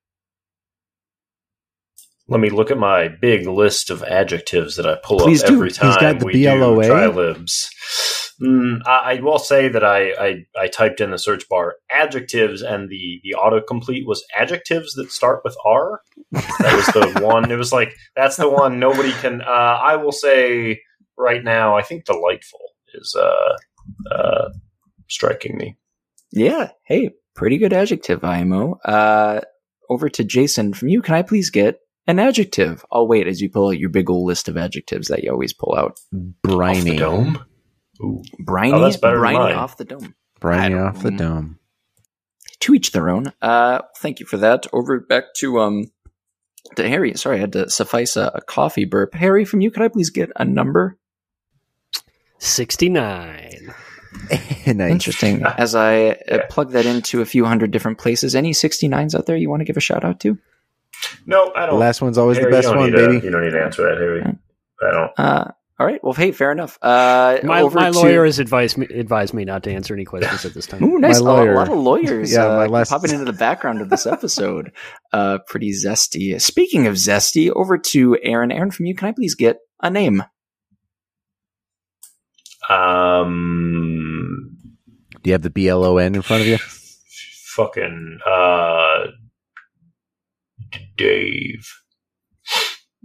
Let me look at my big list of adjectives that I pull Please up do. every He's time got the we do BLOA. trilibs. Mm, I, I will say that I, I, I typed in the search bar adjectives, and the the autocomplete was adjectives that start with R. That was the one. It was like that's the one nobody can. Uh, I will say right now. I think delightful is uh, uh, striking me. Yeah. Hey, pretty good adjective, IMO. Uh, over to Jason. From you, can I please get an adjective? I'll wait as you pull out your big old list of adjectives that you always pull out. Off the Briny. dome. Ooh. Briny, Oh, that's better briny off the dome. Briny off the dome. To each their own. Uh, thank you for that. Over back to um to Harry. Sorry, I had to suffice a, a coffee burp. Harry, from you, could I please get a number? 69. nice. Interesting. As I uh, plug that into a few hundred different places, any 69s out there you want to give a shout out to? No, I don't. last one's always Harry, the best one, need to- baby. you don't need to answer that, Harry. I don't. Uh, all right. Well, hey, fair enough. Uh, My, over my to- lawyer has advised me, advised me not to answer any questions at this time. Ooh, nice. My A- lawyer. A, lot of lawyers Yeah, uh, my last- popping into the background of this episode. Uh, pretty zesty. Speaking of zesty, over to Aaron. Aaron, from you, can I please get a name? Um, Do you have the BLON in front of you? fucking uh, Dave.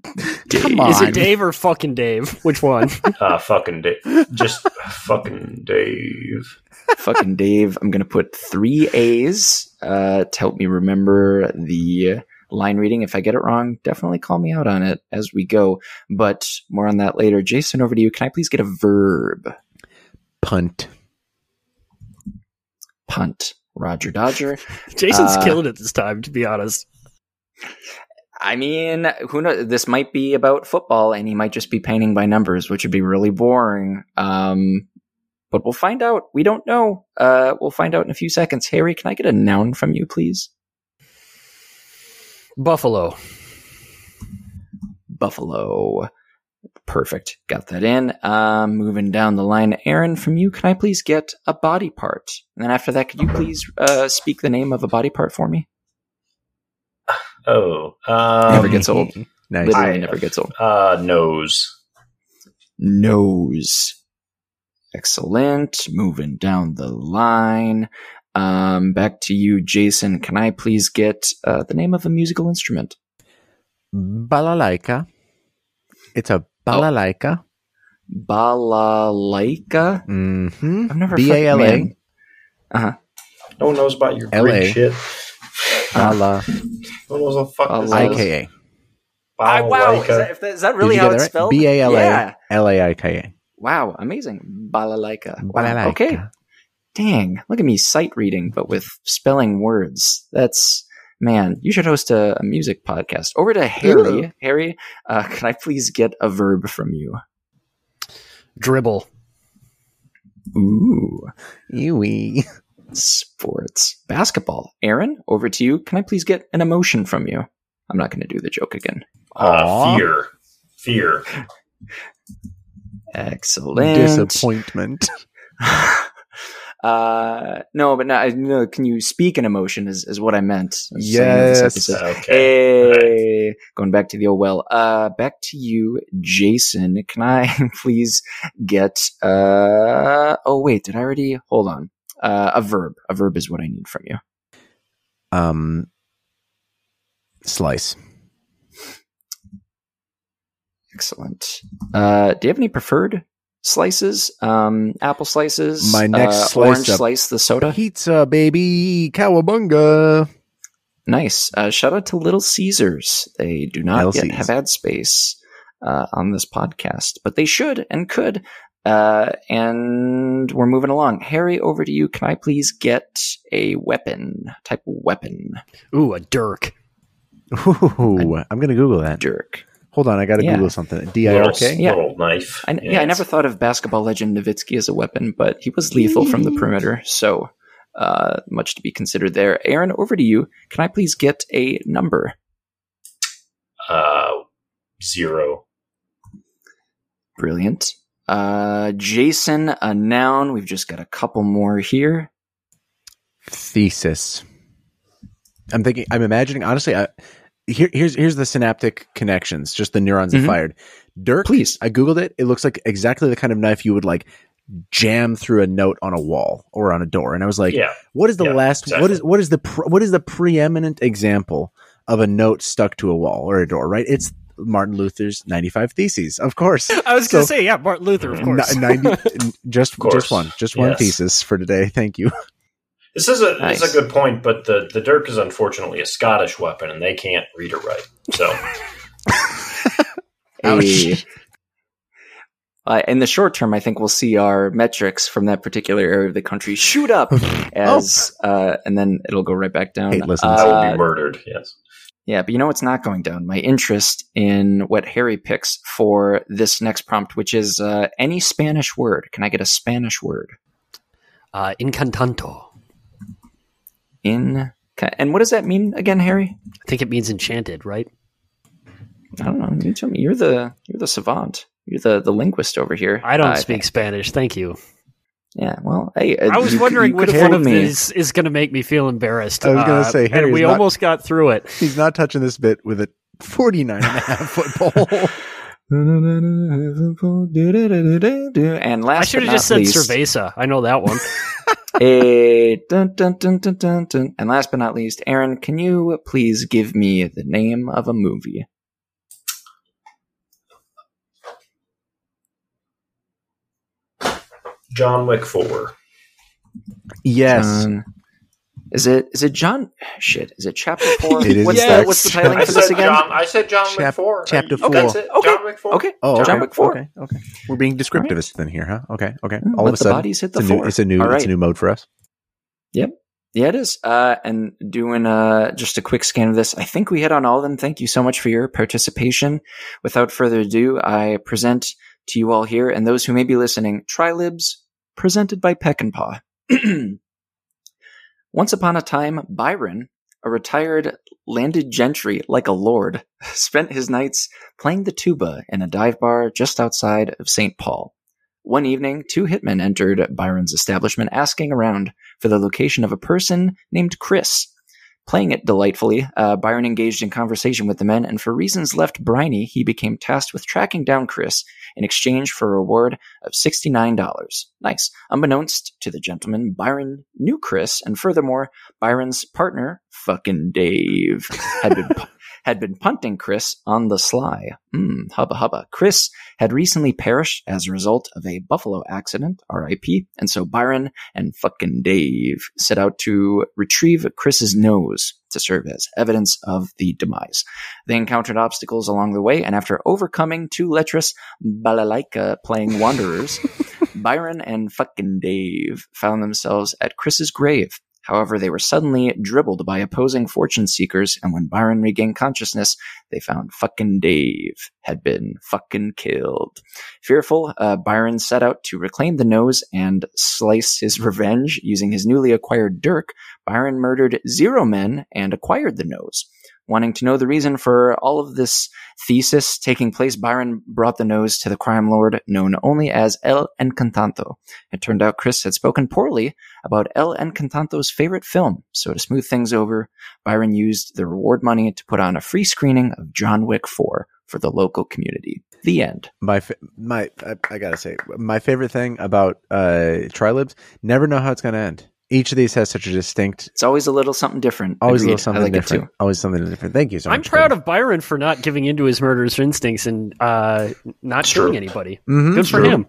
Come Is it Dave or fucking Dave? Which one? Uh, fucking Dave. Just fucking Dave. Fucking Dave. I'm going to put three A's uh, to help me remember the line reading. If I get it wrong, definitely call me out on it as we go. But more on that later. Jason, over to you. Can I please get a verb? Punt. Punt. Roger Dodger. Jason's Uh, killing it this time, to be honest. I mean, who knows? This might be about football, and he might just be painting by numbers, which would be really boring. Um, but we'll find out. We don't know. Uh, we'll find out in a few seconds. Harry, can I get a noun from you, please? Buffalo. Buffalo. Perfect. Got that in. Um, moving down the line, Aaron, from you, can I please get a body part? And then after that, could you please uh, speak the name of a body part for me? Oh, um, Never gets old. Nice. Literally I- never gets old. Uh, nose. Nose. Excellent. Moving down the line. Um, back to you, Jason. Can I please get uh, the name of a musical instrument? Balalaika. It's a balalaika. Balalaika. Mm-hmm. I've never B A L A. Uh huh. No one knows about your LA. Greek shit. Bala, No one what the fuck this is. IKA. I, wow, is that, if that, is that really how it's right? spelled? B A L Yeah. A L A I K A. Wow, amazing. Balalaika. Wow, Balalaika. Okay. Dang, look at me sight reading, but with spelling words. That's man. You should host a, a music podcast. Over to Harry. Ooh. Harry, uh, can I please get a verb from you? Dribble. Ooh, Eewee. sports, basketball. Aaron, over to you. Can I please get an emotion from you? I'm not going to do the joke again. Uh, fear. Fear. Excellent. Disappointment. uh, no, but no, no, can you speak an emotion? Is, is what I meant. I Yes. Okay. Hey, going back to the old well. Uh, back to you, Jason. Can I please get? Uh, oh wait, did I already? Hold on. Uh, a verb. A verb is what I need from you. Um, slice. Excellent. Uh, do you have any preferred slices? Um, apple slices. My next uh, slice orange slice. The soda. Pizza, baby. Cowabunga. Nice. Uh, shout out to Little Caesars. They do not yet LCs. have ad space uh, on this podcast, but they should and could. Uh, and we're moving along. Harry, over to you. Can I please get a weapon? Type of weapon. Ooh, a dirk. Ooh, I'm gonna Google that. Dirk. Hold on, I gotta Yeah. Google something. D I R K. Yeah. knife. I, yeah, I never thought of basketball legend Nowitzki as a weapon, but he was lethal from the perimeter, so uh, much to be considered there. Aaron, over to you. Can I please get a number? Uh, zero. Brilliant. Uh, Jason, a noun. We've just got a couple more here. Thesis. I'm thinking. I'm imagining. Honestly, I, here, here's here's the synaptic connections. Just the neurons that Mhm. fired. Dirk. Please. I googled it. It looks like exactly the kind of knife you would like jam through a note on a wall or on a door. And I was like, yeah. what is the Yeah, last? What exactly. is what is the pre, what is the preeminent example of a note stuck to a wall or a door? Right. It's Martin Luther's 95 Theses, of course. I was going to say, yeah, Martin Luther, of course. 90 just Of course. just one just one Yes. thesis for today thank you This is a Nice. this is a good point, but the the dirk is unfortunately a Scottish weapon, and they can't read or write. So Ouch. Uh, in the short term, I think we'll see our metrics from that particular area of the country shoot up as, uh, and then it'll go right back down. Hate listens. I will Uh, be murdered. Yes. Yeah, but you know what's not going down? My interest in what Harry picks for this next prompt, which is uh, any Spanish word. Can I get a Spanish word? Uh, incantanto. In and what does that mean again, Harry? I think it means enchanted, right? I don't know. You tell me. You're the you're the savant. You're the the linguist over here. I don't Uh, speak Spanish. Thank you. Yeah. Well, hey, uh, I was you wondering you which one of me. these is going to make me feel embarrassed. I was gonna Uh, say, and we not- almost got through it. he's not touching this bit with a 49 and a half foot pole And last I should have just said least, cerveza. I know that one. a dun, dun, dun, dun, dun, dun. And last but not least, Aaron, can you please give me the name of a movie? John Wick Four. yes John- is it is it John? Shit, is it chapter four? It is what's Yes. the what's the titling I for this said again? John. I said John Chap- Wick Four. chapter Okay, that's four. it. Okay, John Wick Four. Okay, oh John okay. Wick four. okay okay we're being descriptivist then here huh okay okay Mm, all let of a sudden bodies hit the it's a new floor. it's a new All it's a new mode for us Yep. Yeah, it is. Uh, and doing uh, just a quick scan of this, I think we hit on all of them. Thank you so much for your participation. Without further ado, I present to you all here and those who may be listening, Trilibs, presented by Peckinpah. Once upon a time, Byron, a retired landed gentry like a lord, spent his nights playing the tuba in a dive bar just outside of St. Paul. One evening, two hitmen entered Byron's establishment asking around for the location of a person named Chris. Playing it delightfully, uh, Byron engaged in conversation with the men, and for reasons left briny, he became tasked with tracking down Chris in exchange for a reward of $69. Nice. Unbeknownst to the gentleman, Byron knew Chris, and furthermore, Byron's partner, fucking Dave, had been had been punting Chris on the sly. Hmm, hubba hubba. Chris had recently perished as a result of a Buffalo accident, RIP, and so Byron and fucking Dave set out to retrieve Chris's nose to serve as evidence of the demise. They encountered obstacles along the way, and after overcoming two lecherous balalaika playing wanderers, Byron and fucking Dave found themselves at Chris's grave. However, they were suddenly dribbled by opposing fortune seekers, and when Byron regained consciousness, they found fucking Dave had been fucking killed. Fearful, uh, Byron set out to reclaim the nose and slice his revenge using his newly acquired dirk. Byron murdered zero men and acquired the nose. Wanting to know the reason for all of this thesis taking place, Byron brought the nose to the crime lord known only as El Encantanto. It turned out Chris had spoken poorly about El Encantanto's favorite film, so to smooth things over, Byron used the reward money to put on a free screening of John Wick 4 for the local community. The end. My my I, I, gotta say, my favorite thing about uh Trilibs, never know how it's gonna end. Each of these has such a distinct. It's always a little something different. Always Agreed. a little something like different. Always something different. Thank you so I'm much. proud of Byron for not giving into his murderous instincts and uh, not It's killing true. anybody. Mhm. Good for True. him.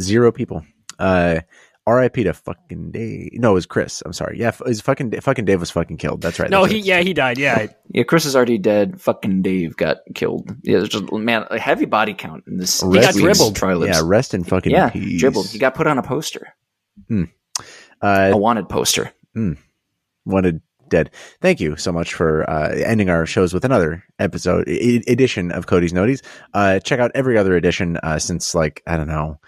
Zero people. Uh, R.I.P. to fucking Dave. No, it was Chris. I'm sorry. Yeah, f- it was fucking fucking Dave was fucking killed. That's right. No, That's he right. yeah he died. Yeah, Yeah, Chris is already dead. Fucking Dave got killed. Yeah, there's just man, a heavy body count in this. He got dribbled. Trilibs. Yeah, rest in fucking yeah, peace. dribbled. He got put on a poster, Uh, a wanted poster. wanted dead. Thank you so much for uh, ending our shows with another episode e- edition of Cody's Noties. Uh, check out every other edition uh, since like I don't know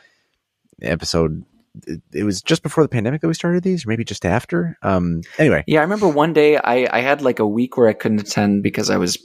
episode. It, it was just before the pandemic that we started these, or maybe just after. Um. Anyway, Yeah, I remember one day I, I had like a week where I couldn't attend because I was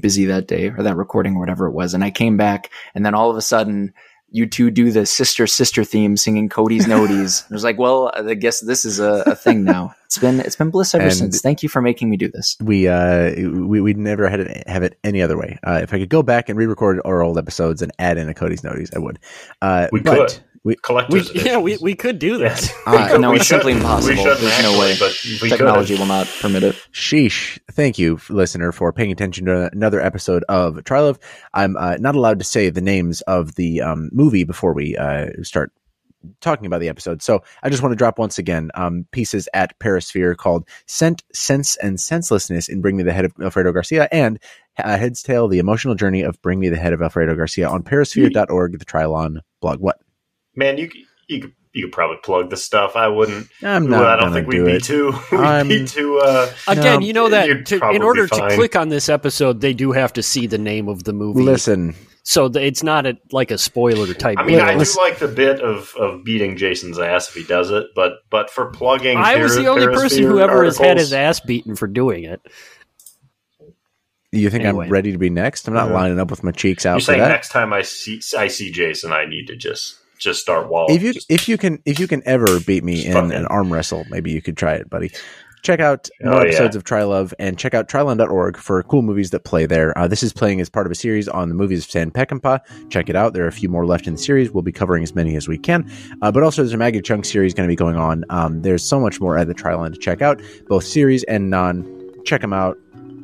busy that day or that recording or whatever it was, and I came back, and then all of a sudden. You two do the sister sister theme singing Cody's Noties. I was like, well, I guess this is a, a thing now. It's been it's been bliss ever And- since. Thank you for making me do this. we uh we we never had it have it any other way. Uh, if I could go back and re-record our old episodes and add in a Cody's Noties, I would. Uh, We but could. We, we, yeah we, we could do that. Yes. Uh, We no, it's simply shouldn't. impossible. We shouldn't There's no way. But we Technology could. will not permit it. Sheesh. Thank you, listener, for paying attention to another episode of Trylove. I'm uh, not allowed to say the names of the um, movie before we uh, start talking about the episode. So I just want to drop once again um, pieces at Perisphere called Scent, Sense, and Senselessness in Bring Me the Head of Alfredo Garcia and uh, Head's Tale, The Emotional Journey of Bring Me the Head of Alfredo Garcia on perisphere.org, the Trylon blog. What? Man, you you could you could probably plug the stuff. I wouldn't. I'm not well, I don't gonna think we'd do be it. too. We'd I'm- be too. Uh, Again, No, you know that to, in order be to click on this episode, they do have to see the name of the movie. Listen, So th- it's not a, like a spoiler type. I mean, I do like the bit of, of beating Jason's ass if he does it, but but for plugging, I was the only person who Perisphere ever has had his ass beaten for doing it. you think Anyway. I'm ready to be next? I'm not Yeah. lining up with my cheeks out You're saying that. next time I see I see Jason, I need to just just start wall. if you just- if you can if you can ever beat me in an arm wrestle, maybe you could try it, buddy. Check out more Oh, yeah. episodes of Trylove and check out Trylon.org for cool movies that play there. Uh, this is playing as part of a series on the movies of Sam Peckinpah. Check it out. There are a few more left in the series. We'll be covering as many as we can. Uh, but also, there's a Maggie Cheung series going to be going on. Um, there's so much more at the Trylon to check out, both series and non. Check them out.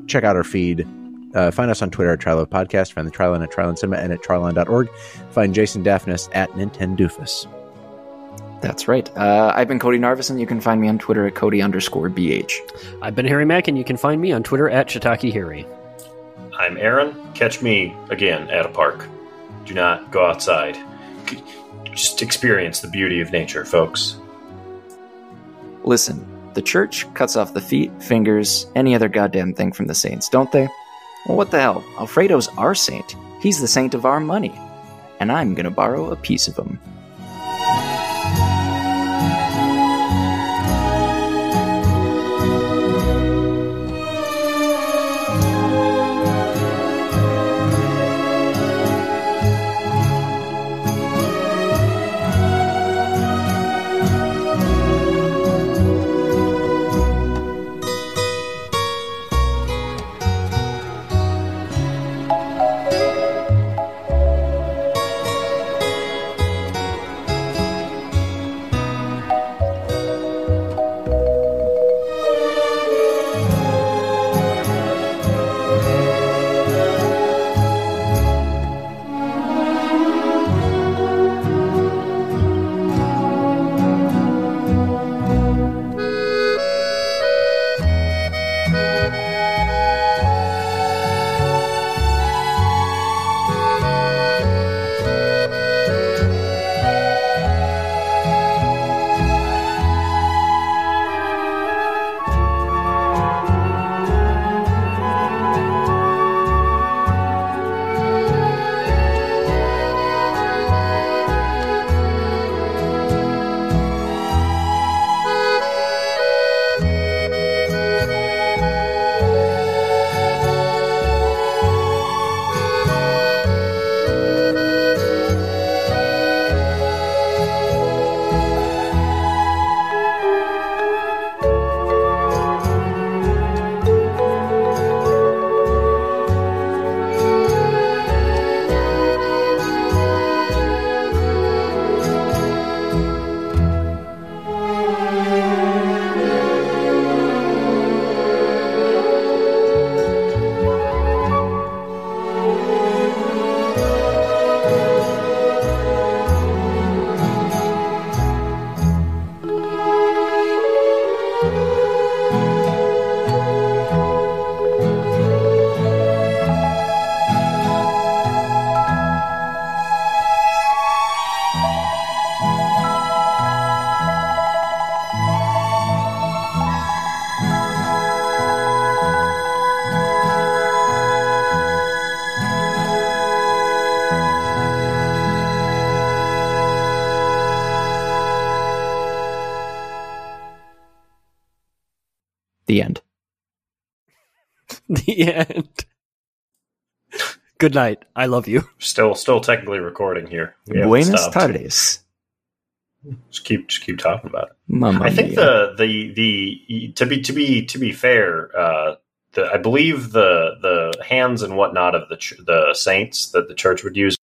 Check out our feed. Uh, find us on Twitter at Trylove Podcast. Find the Trylon at Trylon Cinema and at Trylon.org. Find Jason Daphnis at Nintendoofus. That's right. Uh, I've been Cody Narvison. You can find me on Twitter at Cody underscore BH. I've been Harry Mack, and you can find me on Twitter at Shiitake Harry. I'm Aaron. Catch me again at a park. Do not go outside. Just experience the beauty of nature, folks. Listen, the church cuts off the feet, fingers, any other goddamn thing from the saints, don't they? Well, what the hell? Alfredo's our saint. He's the saint of our money. And I'm gonna borrow a piece of him. The end. Good night. I love you. Still, still technically recording here. We Buenas tardes. Just keep, just keep talking about it. Mamma I think mia. the the the to be to be to be fair, uh, the, I believe the the hands and whatnot of the ch- the saints that the church would use